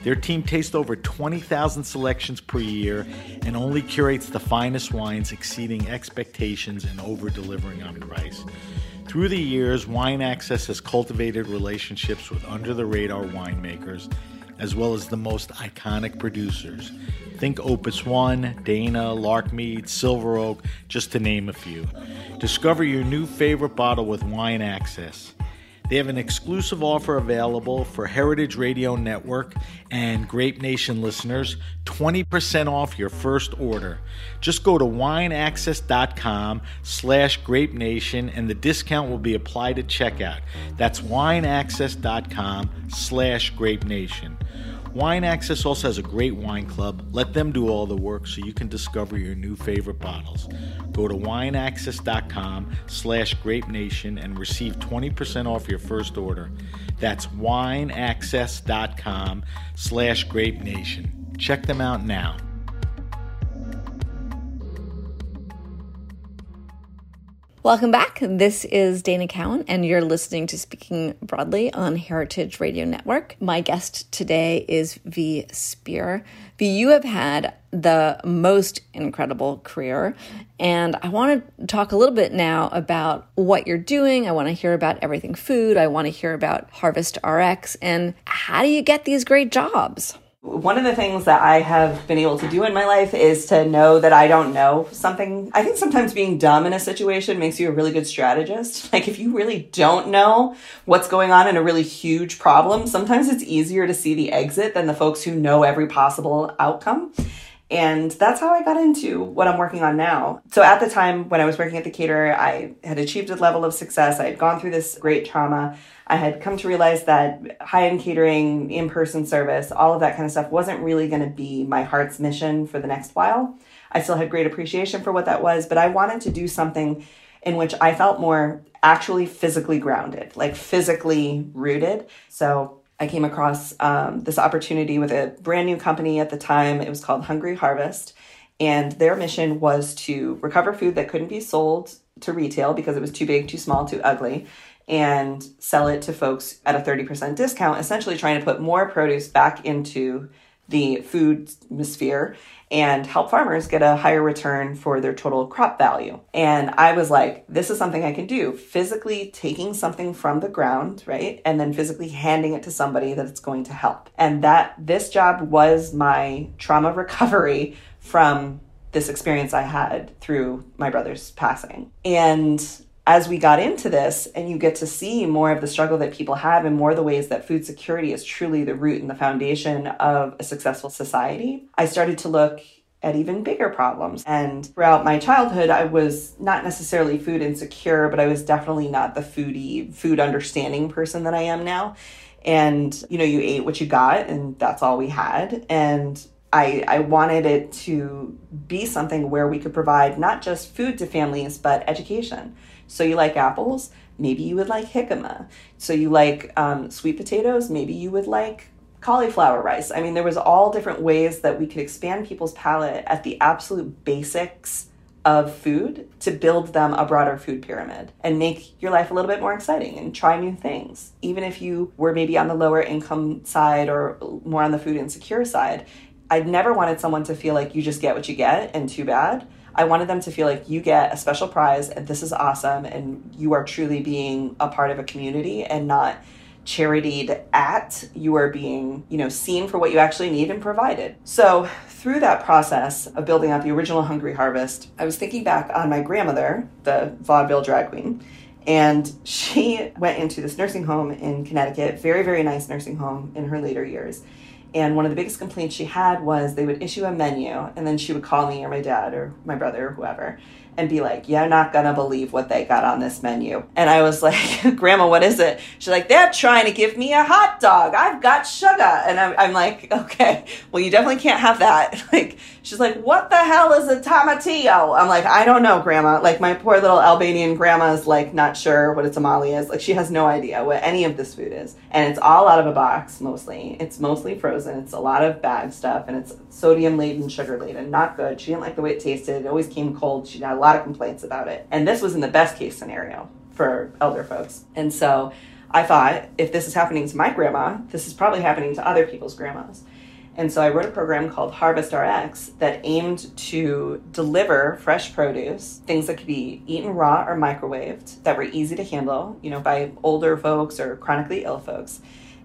[SPEAKER 1] Their team tastes over 20,000 selections per year and only curates the finest wines, exceeding expectations and over delivering on price. Through the years, Wine Access has cultivated relationships with under the radar winemakers, as well as the most iconic producers. Think Opus One, Dana, Larkmead, Silver Oak, just to name a few. Discover your new favorite bottle with Wine Access. They have an exclusive offer available for Heritage Radio Network and Grape Nation listeners 20% off your first order. Just go to wineaccess.com slash grape nation and the discount will be applied at checkout. That's wineaccess.com slash grape nation. Wine Access also has a great wine club. Let them do all the work so you can discover your new favorite bottles. Go to wineaccess.com slash grape nation and receive 20% off your first order. That's wineaccess.com slash grape nation. Check them out now.
[SPEAKER 5] Welcome back. This is Dana Cowan, and you're listening to Speaking Broadly on Heritage Radio Network. My guest today is V. Spear. V, you have had the most incredible career, and I want to talk a little bit now about what you're doing. I want to hear about everything food. I want to hear about Harvest RX, and how do you get these great jobs?
[SPEAKER 6] One of the things that I have been able to do in my life is to know that I don't know something. I think sometimes being dumb in a situation makes you a really good strategist. Like if you really don't know what's going on in a really huge problem, sometimes it's easier to see the exit than the folks who know every possible outcome. And that's how I got into what I'm working on now. So at the time when I was working at the caterer, I had achieved a level of success. I had gone through this great trauma. I had come to realize that high end catering, in person service, all of that kind of stuff wasn't really going to be my heart's mission for the next while. I still had great appreciation for what that was, but I wanted to do something in which I felt more actually physically grounded, like physically rooted. So I came across um, this opportunity with a brand new company at the time. It was called Hungry Harvest. And their mission was to recover food that couldn't be sold to retail because it was too big, too small, too ugly, and sell it to folks at a 30% discount, essentially trying to put more produce back into the food sphere and help farmers get a higher return for their total crop value. And I was like, this is something I can do. Physically taking something from the ground, right? And then physically handing it to somebody that it's going to help. And that this job was my trauma recovery from this experience I had through my brother's passing. And as we got into this and you get to see more of the struggle that people have and more of the ways that food security is truly the root and the foundation of a successful society, I started to look at even bigger problems. And throughout my childhood, I was not necessarily food insecure, but I was definitely not the foodie, food understanding person that I am now. And, you know, you ate what you got, and that's all we had. And I, I wanted it to be something where we could provide not just food to families, but education. So you like apples, maybe you would like jicama. So you like um, sweet potatoes, maybe you would like cauliflower rice. I mean, there was all different ways that we could expand people's palate at the absolute basics of food to build them a broader food pyramid and make your life a little bit more exciting and try new things. Even if you were maybe on the lower income side or more on the food insecure side, I'd never wanted someone to feel like you just get what you get and too bad. I wanted them to feel like you get a special prize and this is awesome and you are truly being a part of a community and not charitied at you are being you know seen for what you actually need and provided. So through that process of building out the original hungry harvest i was thinking back on my grandmother the vaudeville drag queen and she went into this nursing home in connecticut very very nice nursing home in her later years and one of the biggest complaints she had was they would issue a menu and then she would call me or my dad or my brother or whoever and be like, You're not gonna believe what they got on this menu. And I was like, Grandma, what is it? She's like, They're trying to give me a hot dog. I've got sugar. And I'm, I'm like, Okay, well, you definitely can't have that. Like, she's like, What the hell is a tomatillo? I'm like, I don't know, Grandma. Like, my poor little Albanian grandma is like, not sure what a tamale is. Like, she has no idea what any of this food is. And it's all out of a box mostly. It's mostly frozen. It's a lot of bag stuff and it's sodium laden, sugar laden. Not good. She didn't like the way it tasted. It always came cold. She had a lot of complaints about it. And this was in the best case scenario for elder folks. And so I thought, if this is happening to my grandma, this is probably happening to other people's grandmas. And so I wrote a program called Harvest RX that aimed to deliver fresh produce, things that could be eaten raw or microwaved, that were easy to handle, you know, by older folks or chronically ill folks.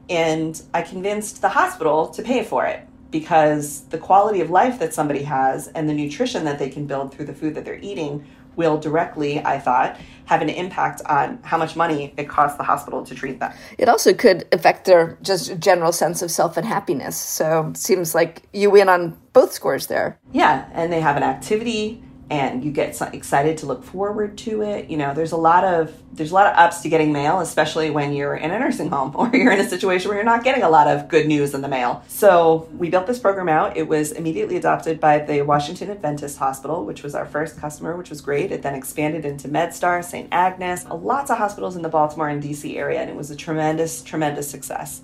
[SPEAKER 6] And I convinced the hospital to pay for it because the quality of life that somebody has and the nutrition that they can build through the food that they're eating will directly, I thought, have an impact on how much money it costs the hospital to treat them.
[SPEAKER 5] It also could affect their just general sense of self and happiness. So it seems like you win on both scores there.
[SPEAKER 6] Yeah, and they have an activity and you get excited to look forward to it. You know, there's a lot of there's a lot of ups to getting mail, especially when you're in a nursing home or you're in a situation where you're not getting a lot of good news in the mail. So we built this program out. It was immediately adopted by the Washington Adventist Hospital, which was our first customer, which was great. It then expanded into MedStar, St. Agnes, lots of hospitals in the Baltimore and DC area, and it was a tremendous, tremendous success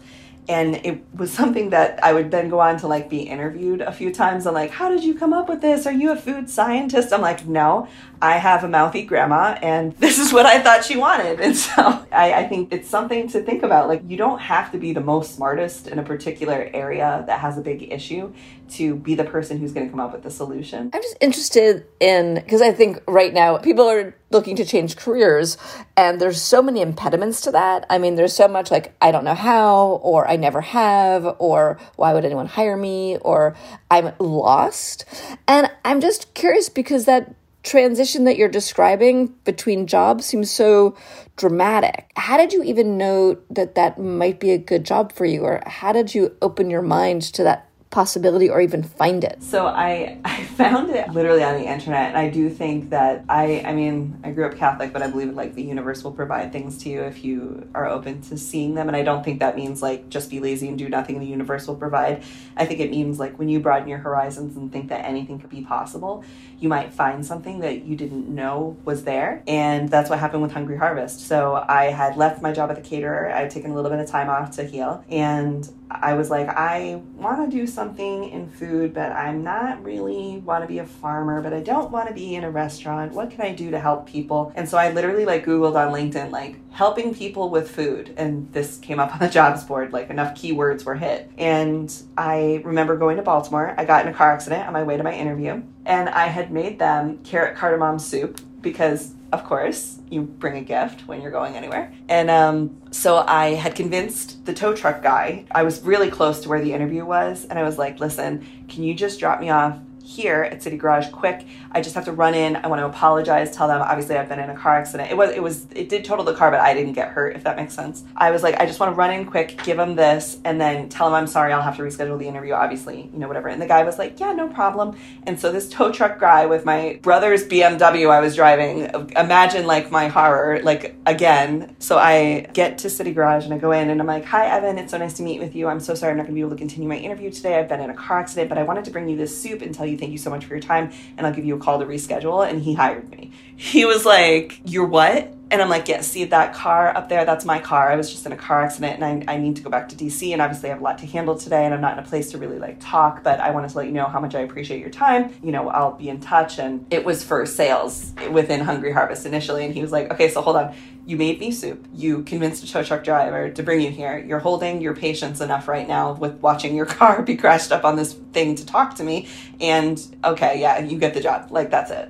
[SPEAKER 6] and it was something that I would then go on to like be interviewed a few times. I'm like, how did you come up with this? Are you a food scientist? I'm like, no, I have a mouthy grandma, and this is what I thought she wanted. And so I, I think it's something to think about. Like, you don't have to be the most smartest in a particular area that has a big issue to be the person who's going to come up with the solution.
[SPEAKER 5] I'm just interested in because I think right now people are looking to change careers and there's so many impediments to that. I mean, there's so much like I don't know how or I never have or why would anyone hire me or I'm lost. And I'm just curious because that transition that you're describing between jobs seems so dramatic. How did you even know that that might be a good job for you or how did you open your mind to that possibility or even find it?
[SPEAKER 6] So I, I found it literally on the internet and I do think that I I mean I grew up Catholic but I believe like the universe will provide things to you if you are open to seeing them and I don't think that means like just be lazy and do nothing the universe will provide. I think it means like when you broaden your horizons and think that anything could be possible, you might find something that you didn't know was there. And that's what happened with Hungry Harvest. So I had left my job at the caterer. I had taken a little bit of time off to heal and I was like, I want to do something in food, but I'm not really want to be a farmer, but I don't want to be in a restaurant. What can I do to help people? And so I literally like Googled on LinkedIn, like helping people with food. And this came up on the jobs board, like enough keywords were hit. And I remember going to Baltimore. I got in a car accident on my way to my interview, and I had made them carrot cardamom soup because of course, you bring a gift when you're going anywhere. And um, so I had convinced the tow truck guy, I was really close to where the interview was, and I was like, listen, can you just drop me off here at City Garage quick. I just have to run in. I want to apologize, tell them obviously I've been in a car accident. It was it was it did total the car, but I didn't get hurt if that makes sense. I was like I just want to run in quick, give them this and then tell them I'm sorry. I'll have to reschedule the interview obviously, you know whatever. And the guy was like, "Yeah, no problem." And so this tow truck guy with my brother's BMW I was driving, imagine like my horror like again. So I get to City Garage and I go in and I'm like, "Hi Evan, it's so nice to meet with you. I'm so sorry I'm not going to be able to continue my interview today. I've been in a car accident, but I wanted to bring you this soup and tell you thank you so much for your time and I'll give you a call to reschedule. And he hired me. He was like, You're what? And I'm like, Yeah, see that car up there? That's my car. I was just in a car accident and I, I need to go back to DC. And obviously, I have a lot to handle today and I'm not in a place to really like talk, but I wanted to let you know how much I appreciate your time. You know, I'll be in touch. And it was for sales within Hungry Harvest initially. And he was like, Okay, so hold on you made me soup. You convinced a tow truck driver to bring you here. You're holding your patience enough right now with watching your car be crashed up on this thing to talk to me. And okay, yeah, you get the job. Like, that's it.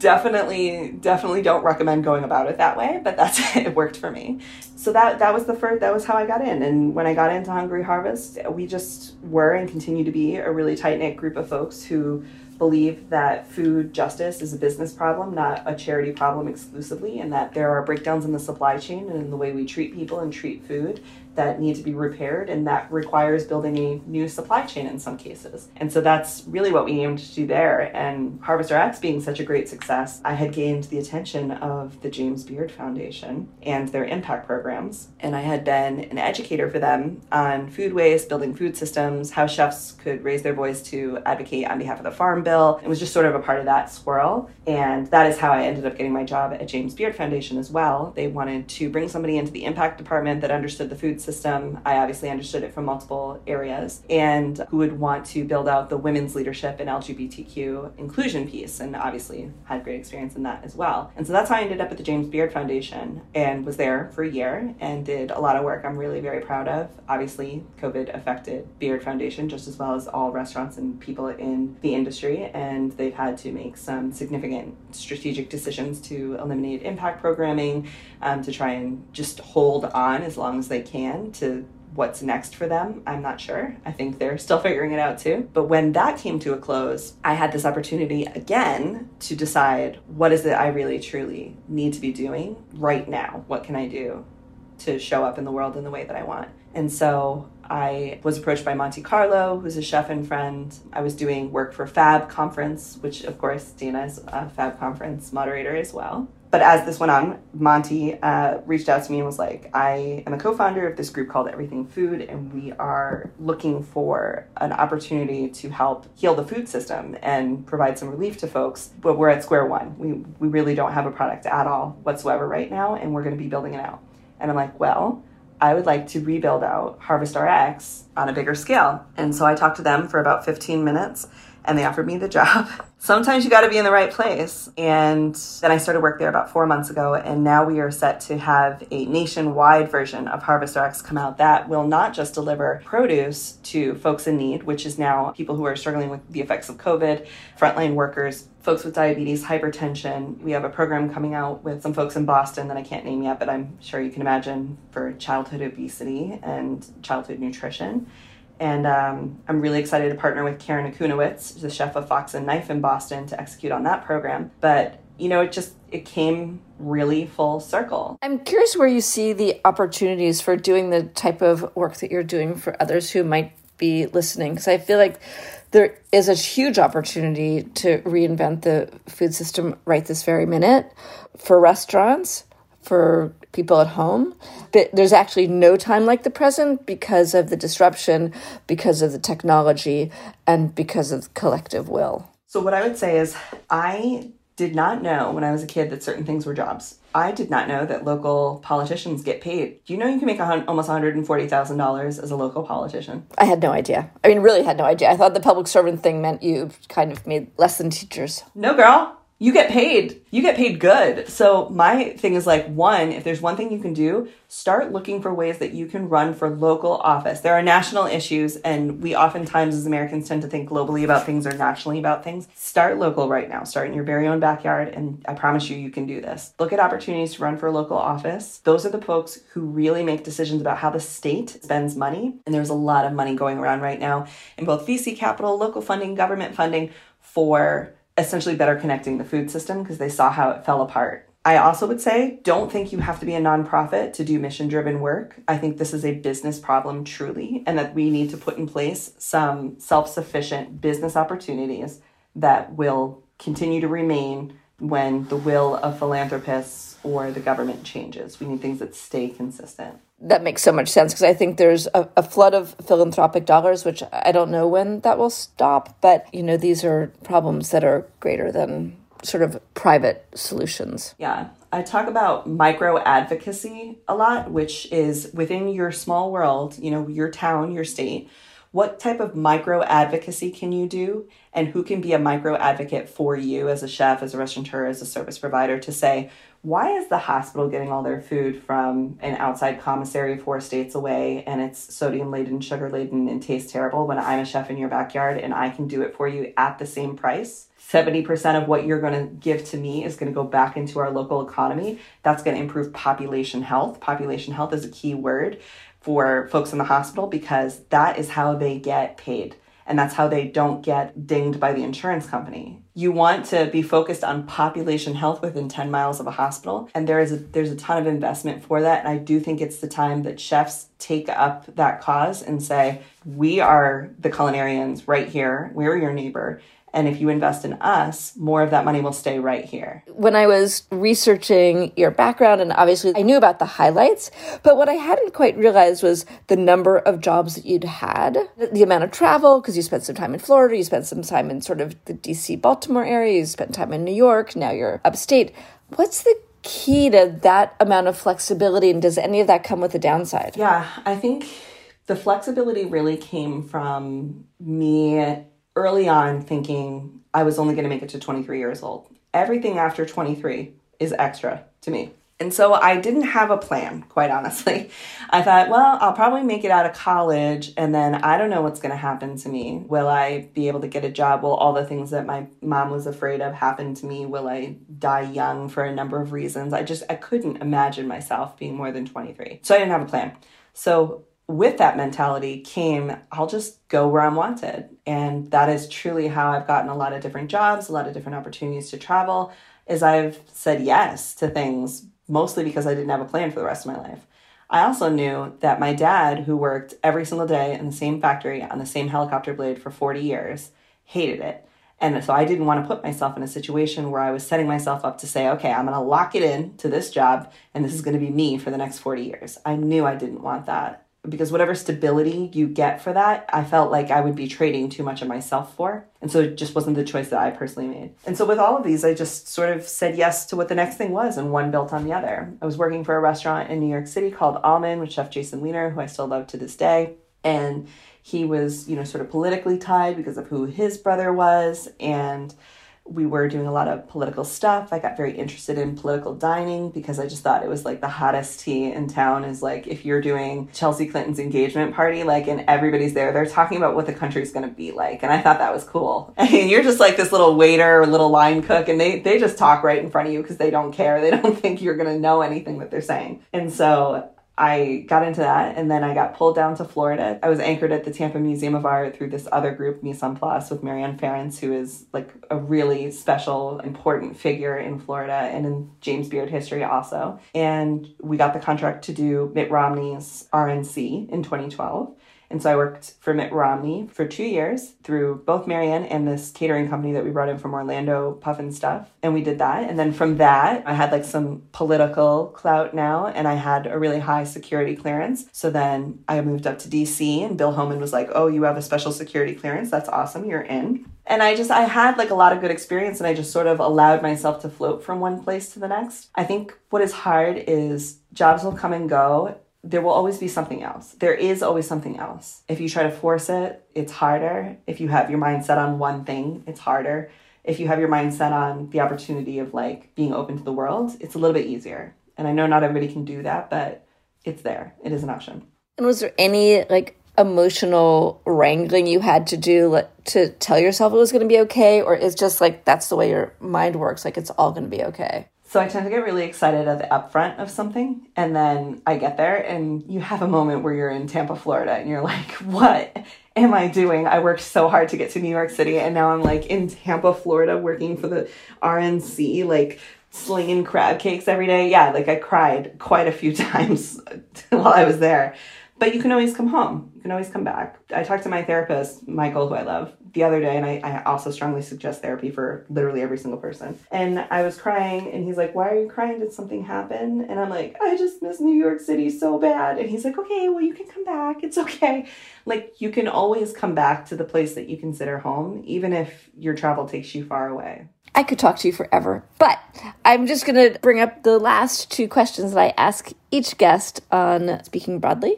[SPEAKER 6] Definitely, definitely don't recommend going about it that way, but that's it. Worked for me. So that that was the first that was how I got in. And when I got into Hungry Harvest, we just were and continue to be a really tight knit group of folks who believe that food justice is a business problem, not a charity problem exclusively, and that there are breakdowns in the supply chain and in the way we treat people and treat food that need to be repaired, and that requires building a new supply chain in some cases. And so that's really what we aimed to do there. And Harvest RX being such a great success, I had gained the attention of the James Beard Foundation and their impact programs. And I had been an educator for them on food waste, building food systems, how chefs could raise their voice to advocate on behalf of the Farm Bill. It was just sort of a part of that swirl. And that is how I ended up getting my job at James Beard Foundation as well. They wanted to bring somebody into the impact department that understood the food system. I obviously understood it from multiple areas and who would want to build out the women's leadership and LGBTQ inclusion piece and obviously had great experience in that as well. And so that's how I ended up at the James Beard Foundation and was there for a year and did a lot of work I'm really very proud of. Obviously, COVID affected Beard Foundation just as well as all restaurants and people in the industry and they've had to make some significant strategic decisions to eliminate impact programming um, to try and just hold on as long as they can to what's next for them. I'm not sure. I think they're still figuring it out too. But when that came to a close, I had this opportunity again to decide what is it I really truly need to be doing right now? What can I do to show up in the world in the way that I want? And so I was approached by Monti Carlo, who's a chef and friend. I was doing work for Fab Conference, which of course Dana is a Fab Conference moderator as well but as this went on, Monti uh, reached out to me and was like, I am a co founder of this group called Everything Food, and we are looking for an opportunity to help heal the food system and provide some relief to folks. But we're at square one. We, we really don't have a product at all whatsoever right now, and we're going to be building it out. And I'm like, well, I would like to rebuild out Harvest RX on a bigger scale. And so I talked to them for about 15 minutes and they offered me the job. Sometimes you got to be in the right place. And then I started work there about four months ago, and now we are set to have a nationwide version of Harvest RX come out that will not just deliver produce to folks in need, which is now people who are struggling with the effects of COVID, frontline workers, folks with diabetes, hypertension. We have a program coming out with some folks in Boston that I can't name yet, but I'm sure you can imagine for childhood obesity and childhood nutrition. And um, I'm really excited to partner with Karen Akunowicz, the chef of Fox and Knife in Boston, to execute on that program. But you know, it just it came really full circle.
[SPEAKER 5] I'm curious where you see the opportunities for doing the type of work that you're doing for others who might be listening, because I feel like there is a huge opportunity to reinvent the food system right this very minute for restaurants, for people at home. But there's actually no time like the present because of the disruption, because of the technology, and because of collective will.
[SPEAKER 6] So, what I would say is, I did not know when I was a kid that certain things were jobs. I did not know that local politicians get paid. Do you know you can make a almost $140,000 as a local politician?
[SPEAKER 5] I had no idea. I mean, really had no idea. I thought the public servant thing meant you kind of made less than teachers.
[SPEAKER 6] No, girl. You get paid. You get paid good. So, my thing is like, one, if there's one thing you can do, start looking for ways that you can run for local office. There are national issues, and we oftentimes as Americans tend to think globally about things or nationally about things. Start local right now. Start in your very own backyard, and I promise you, you can do this. Look at opportunities to run for local office. Those are the folks who really make decisions about how the state spends money. And there's a lot of money going around right now in both VC capital, local funding, government funding for essentially better connecting the food system because they saw how it fell apart. I also would say don't think you have to be a nonprofit to do mission driven work. I think this is a business problem truly, and that we need to put in place some self sufficient business opportunities that will continue to remain when the will of philanthropists or the government changes. We need things that stay consistent
[SPEAKER 5] that makes so much sense because I think there's a, a, flood of philanthropic dollars, which I don't know when that will stop. But, you know, these are problems that are greater than sort of private solutions.
[SPEAKER 6] Yeah. I talk about micro advocacy a lot, which is within your small world, you know, your town, your state. What type of micro advocacy can you do? And who can be a micro advocate for you as a chef, as a restaurateur, as a service provider to say, why is the hospital getting all their food from an outside commissary four states away and it's sodium laden, sugar laden, and tastes terrible when I'm a chef in your backyard and I can do it for you at the same price? 70% of what you're going to give to me is going to go back into our local economy. That's going to improve population health. Population health is a key word for folks in the hospital because that is how they get paid and that's how they don't get dinged by the insurance company. You want to be focused on population health within 10 miles of a hospital, and there is a, there's a ton of investment for that. And I do think it's the time that chefs take up that cause and say, "We are the culinarians right here. We're your neighbor, and if you invest in us, more of that money will stay right here.
[SPEAKER 5] When I was researching your background, and obviously I knew about the highlights, but what I hadn't quite realized was the number of jobs that you'd had, the amount of travel, because you spent some time in Florida, you spent some time in sort of the DC Baltimore area, you spent time in New York, now you're upstate. What's the key to that amount of flexibility, and does any of that come with a downside?
[SPEAKER 6] Yeah, I think the flexibility really came from me early on thinking I was only going to make it to 23 years old. Everything after 23 is extra to me. And so I didn't have a plan, quite honestly. I thought, well, I'll probably make it out of college and then I don't know what's going to happen to me. Will I be able to get a job? Will all the things that my mom was afraid of happen to me? Will I die young for a number of reasons? I just I couldn't imagine myself being more than 23. So I didn't have a plan. So with that mentality came I'll just go where I'm wanted. And that is truly how I've gotten a lot of different jobs, a lot of different opportunities to travel, is I've said yes to things mostly because I didn't have a plan for the rest of my life. I also knew that my dad, who worked every single day in the same factory on the same helicopter blade for 40 years, hated it. And so I didn't want to put myself in a situation where I was setting myself up to say, okay, I'm going to lock it in to this job and this is going to be me for the next 40 years. I knew I didn't want that because whatever stability you get for that, I felt like I would be trading too much of myself for. And so it just wasn't the choice that I personally made. And so with all of these, I just sort of said yes to what the next thing was, and one built on the other. I was working for a restaurant in New York City called Almond with Chef Jason Weiner, who I still love to this day. And he was, you know, sort of politically tied because of who his brother was. And we were doing a lot of political stuff. I got very interested in political dining because I just thought it was like the hottest tea in town is like if you're doing Chelsea Clinton's engagement party, like and everybody's there, they're talking about what the country's gonna be like. And I thought that was cool. And you're just like this little waiter or little line cook and they they just talk right in front of you because they don't care. They don't think you're gonna know anything that they're saying. And so I got into that and then I got pulled down to Florida. I was anchored at the Tampa Museum of Art through this other group, Mise Place, with Marianne Ferenti, who is like a really special, important figure in Florida and in James Beard history also. And we got the contract to do Mitt Romney's RNC in 2012. And so I worked for Mitt Romney for two years through both Marianne and this catering company that we brought in from Orlando, Puff 'n Stuff. And we did that. And then from that, I had like some political clout now, and I had a really high security clearance. So then I moved up to DC and Bill Homan was like, "Oh, you have a special security clearance. That's awesome. You're in." And I just I had like a lot of good experience and I just sort of allowed myself to float from one place to the next. I think what is hard is jobs will come and go there will always be something else. There is always something else. If you try to force it, it's harder. If you have your mind set on one thing, it's harder. If you have your mind set on the opportunity of like being open to the world, it's a little bit easier. And I know not everybody can do that, but it's there. It is an option.
[SPEAKER 5] And was there any like emotional wrangling you had to do to tell yourself it was going to be okay or it's just like that's the way your mind works like it's all going to be okay
[SPEAKER 6] so I tend to get really excited at the upfront of something, and then I get there, and you have a moment where you're in Tampa, Florida, and you're like, "What am I doing? I worked so hard to get to New York City, and now I'm like in Tampa, Florida, working for the RNC, like slinging crab cakes every day." Yeah, like I cried quite a few times while I was there, but you can always come home. You can always come back. I talked to my therapist, Michael, who I love, the other day, and I, I also strongly suggest therapy for literally every single person. And I was crying, and he's like, Why are you crying? Did something happen? And I'm like, I just miss New York City so bad. And he's like, Okay, well, you can come back. It's okay. Like, you can always come back to the place that you consider home, even if your travel takes you far away.
[SPEAKER 5] I could talk to you forever, but I'm just going to bring up the last two questions that I ask each guest on Speaking Broadly.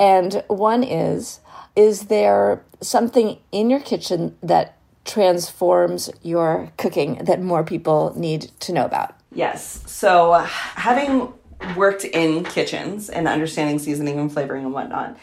[SPEAKER 5] And one is Is there something in your kitchen that transforms your cooking that more people need to know about?
[SPEAKER 6] Yes. So, having worked in kitchens and understanding seasoning and flavoring and whatnot,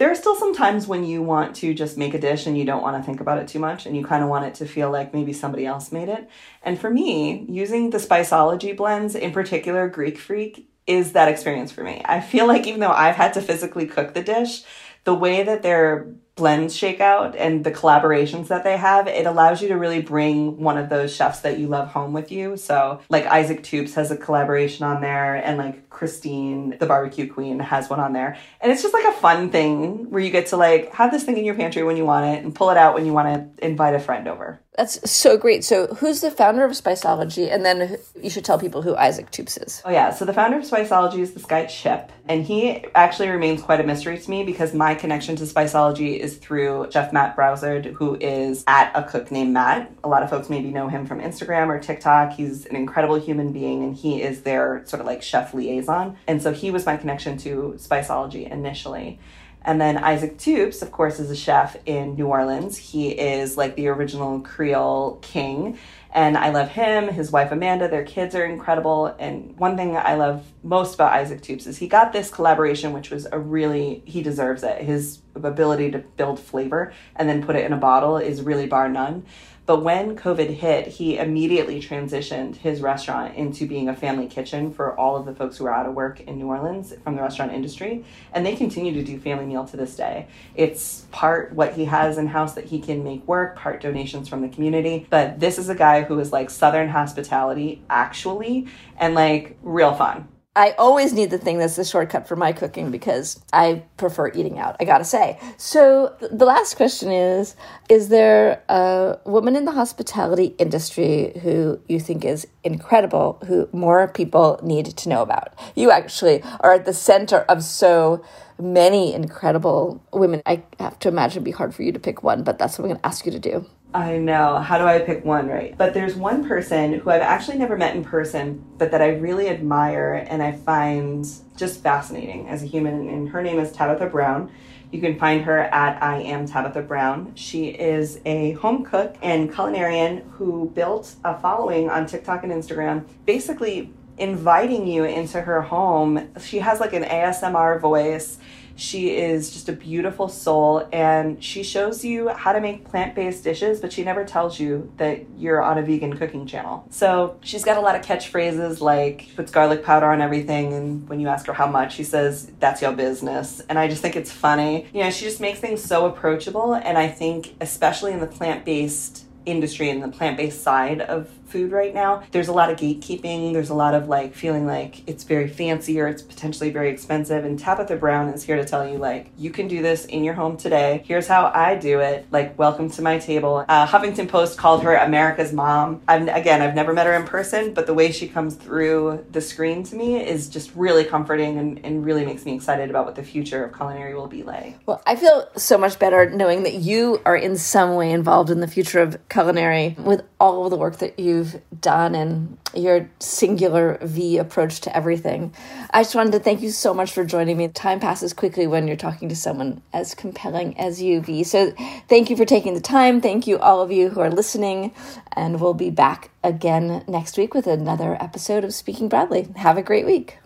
[SPEAKER 6] there are still some times when you want to just make a dish and you don't want to think about it too much and you kind of want it to feel like maybe somebody else made it. And for me, using the Spiceology blends, in particular Greek Freak, is that experience for me. I feel like even though I've had to physically cook the dish, the way that their blends shake out and the collaborations that they have, it allows you to really bring one of those chefs that you love home with you. So, like Isaac Toups has a collaboration on there, and like Christine, the barbecue queen, has one on there. And it's just like a fun thing where you get to like have this thing in your pantry when you want it and pull it out when you want to invite a friend over.
[SPEAKER 5] That's so great. So, who's the founder of Spiceology? And then you should tell people who Isaac Toups is.
[SPEAKER 6] Oh, yeah. So, the founder of Spiceology is this guy, Chip. And he actually remains quite a mystery to me because my connection to Spiceology is through Chef Matt Broussard, who is at a cook named Matt. A lot of folks maybe know him from Instagram or TikTok. He's an incredible human being and he is their sort of like chef liaison. And so, he was my connection to Spiceology initially. And then Isaac Toups, of course, is a chef in New Orleans. He is like the original Creole king. And I love him, his wife Amanda, their kids are incredible. And one thing I love most about Isaac Toups is he got this collaboration, which was a really, he deserves it. His ability to build flavor and then put it in a bottle is really bar none. But when COVID hit, he immediately transitioned his restaurant into being a family kitchen for all of the folks who are out of work in New Orleans from the restaurant industry. And they continue to do family meal to this day. It's part what he has in house that he can make work, part donations from the community. But this is a guy who is like Southern hospitality, actually, and like real fun.
[SPEAKER 5] I always need the thing that's the shortcut for my cooking because I prefer eating out, I gotta say. So, the last question is Is there a woman in the hospitality industry who you think is incredible, who more people need to know about? You actually are at the center of so many incredible women. I have to imagine it'd be hard for you to pick one, but that's what I'm gonna ask you to do.
[SPEAKER 6] I know. How do I pick one, right? But there's one person who I've actually never met in person, but that I really admire and I find just fascinating as a human. And her name is Tabitha Brown. You can find her at I am Tabitha Brown. She is a home cook and culinarian who built a following on TikTok and Instagram, basically inviting you into her home. She has like an ASMR voice she is just a beautiful soul and she shows you how to make plant based dishes, but she never tells you that you're on a vegan cooking channel. So she's got a lot of catchphrases like puts garlic powder on everything. And when you ask her how much, she says, that's your business. And I just think it's funny. You know, she just makes things so approachable. And I think, especially in the plant based industry and the plant based side of food right now. There's a lot of gatekeeping. There's a lot of like feeling like it's very fancy or it's potentially very expensive. And Tabitha Brown is here to tell you like you can do this in your home today. Here's how I do it. Like welcome to my table. Uh, Huffington Post called her America's mom. I've, again, I've never met her in person, but the way she comes through the screen to me is just really comforting and, and really makes me excited about what the future of culinary will be like.
[SPEAKER 5] Well, I feel so much better knowing that you are in some way involved in the future of culinary with all of the work that you've done and your singular V approach to everything. I just wanted to thank you so much for joining me. Time passes quickly when you're talking to someone as compelling as you, V. So thank you for taking the time. Thank you, all of you who are listening. And we'll be back again next week with another episode of Speaking Broadly. Have a great week.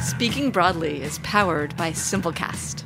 [SPEAKER 5] Speaking Broadly is powered by Simplecast.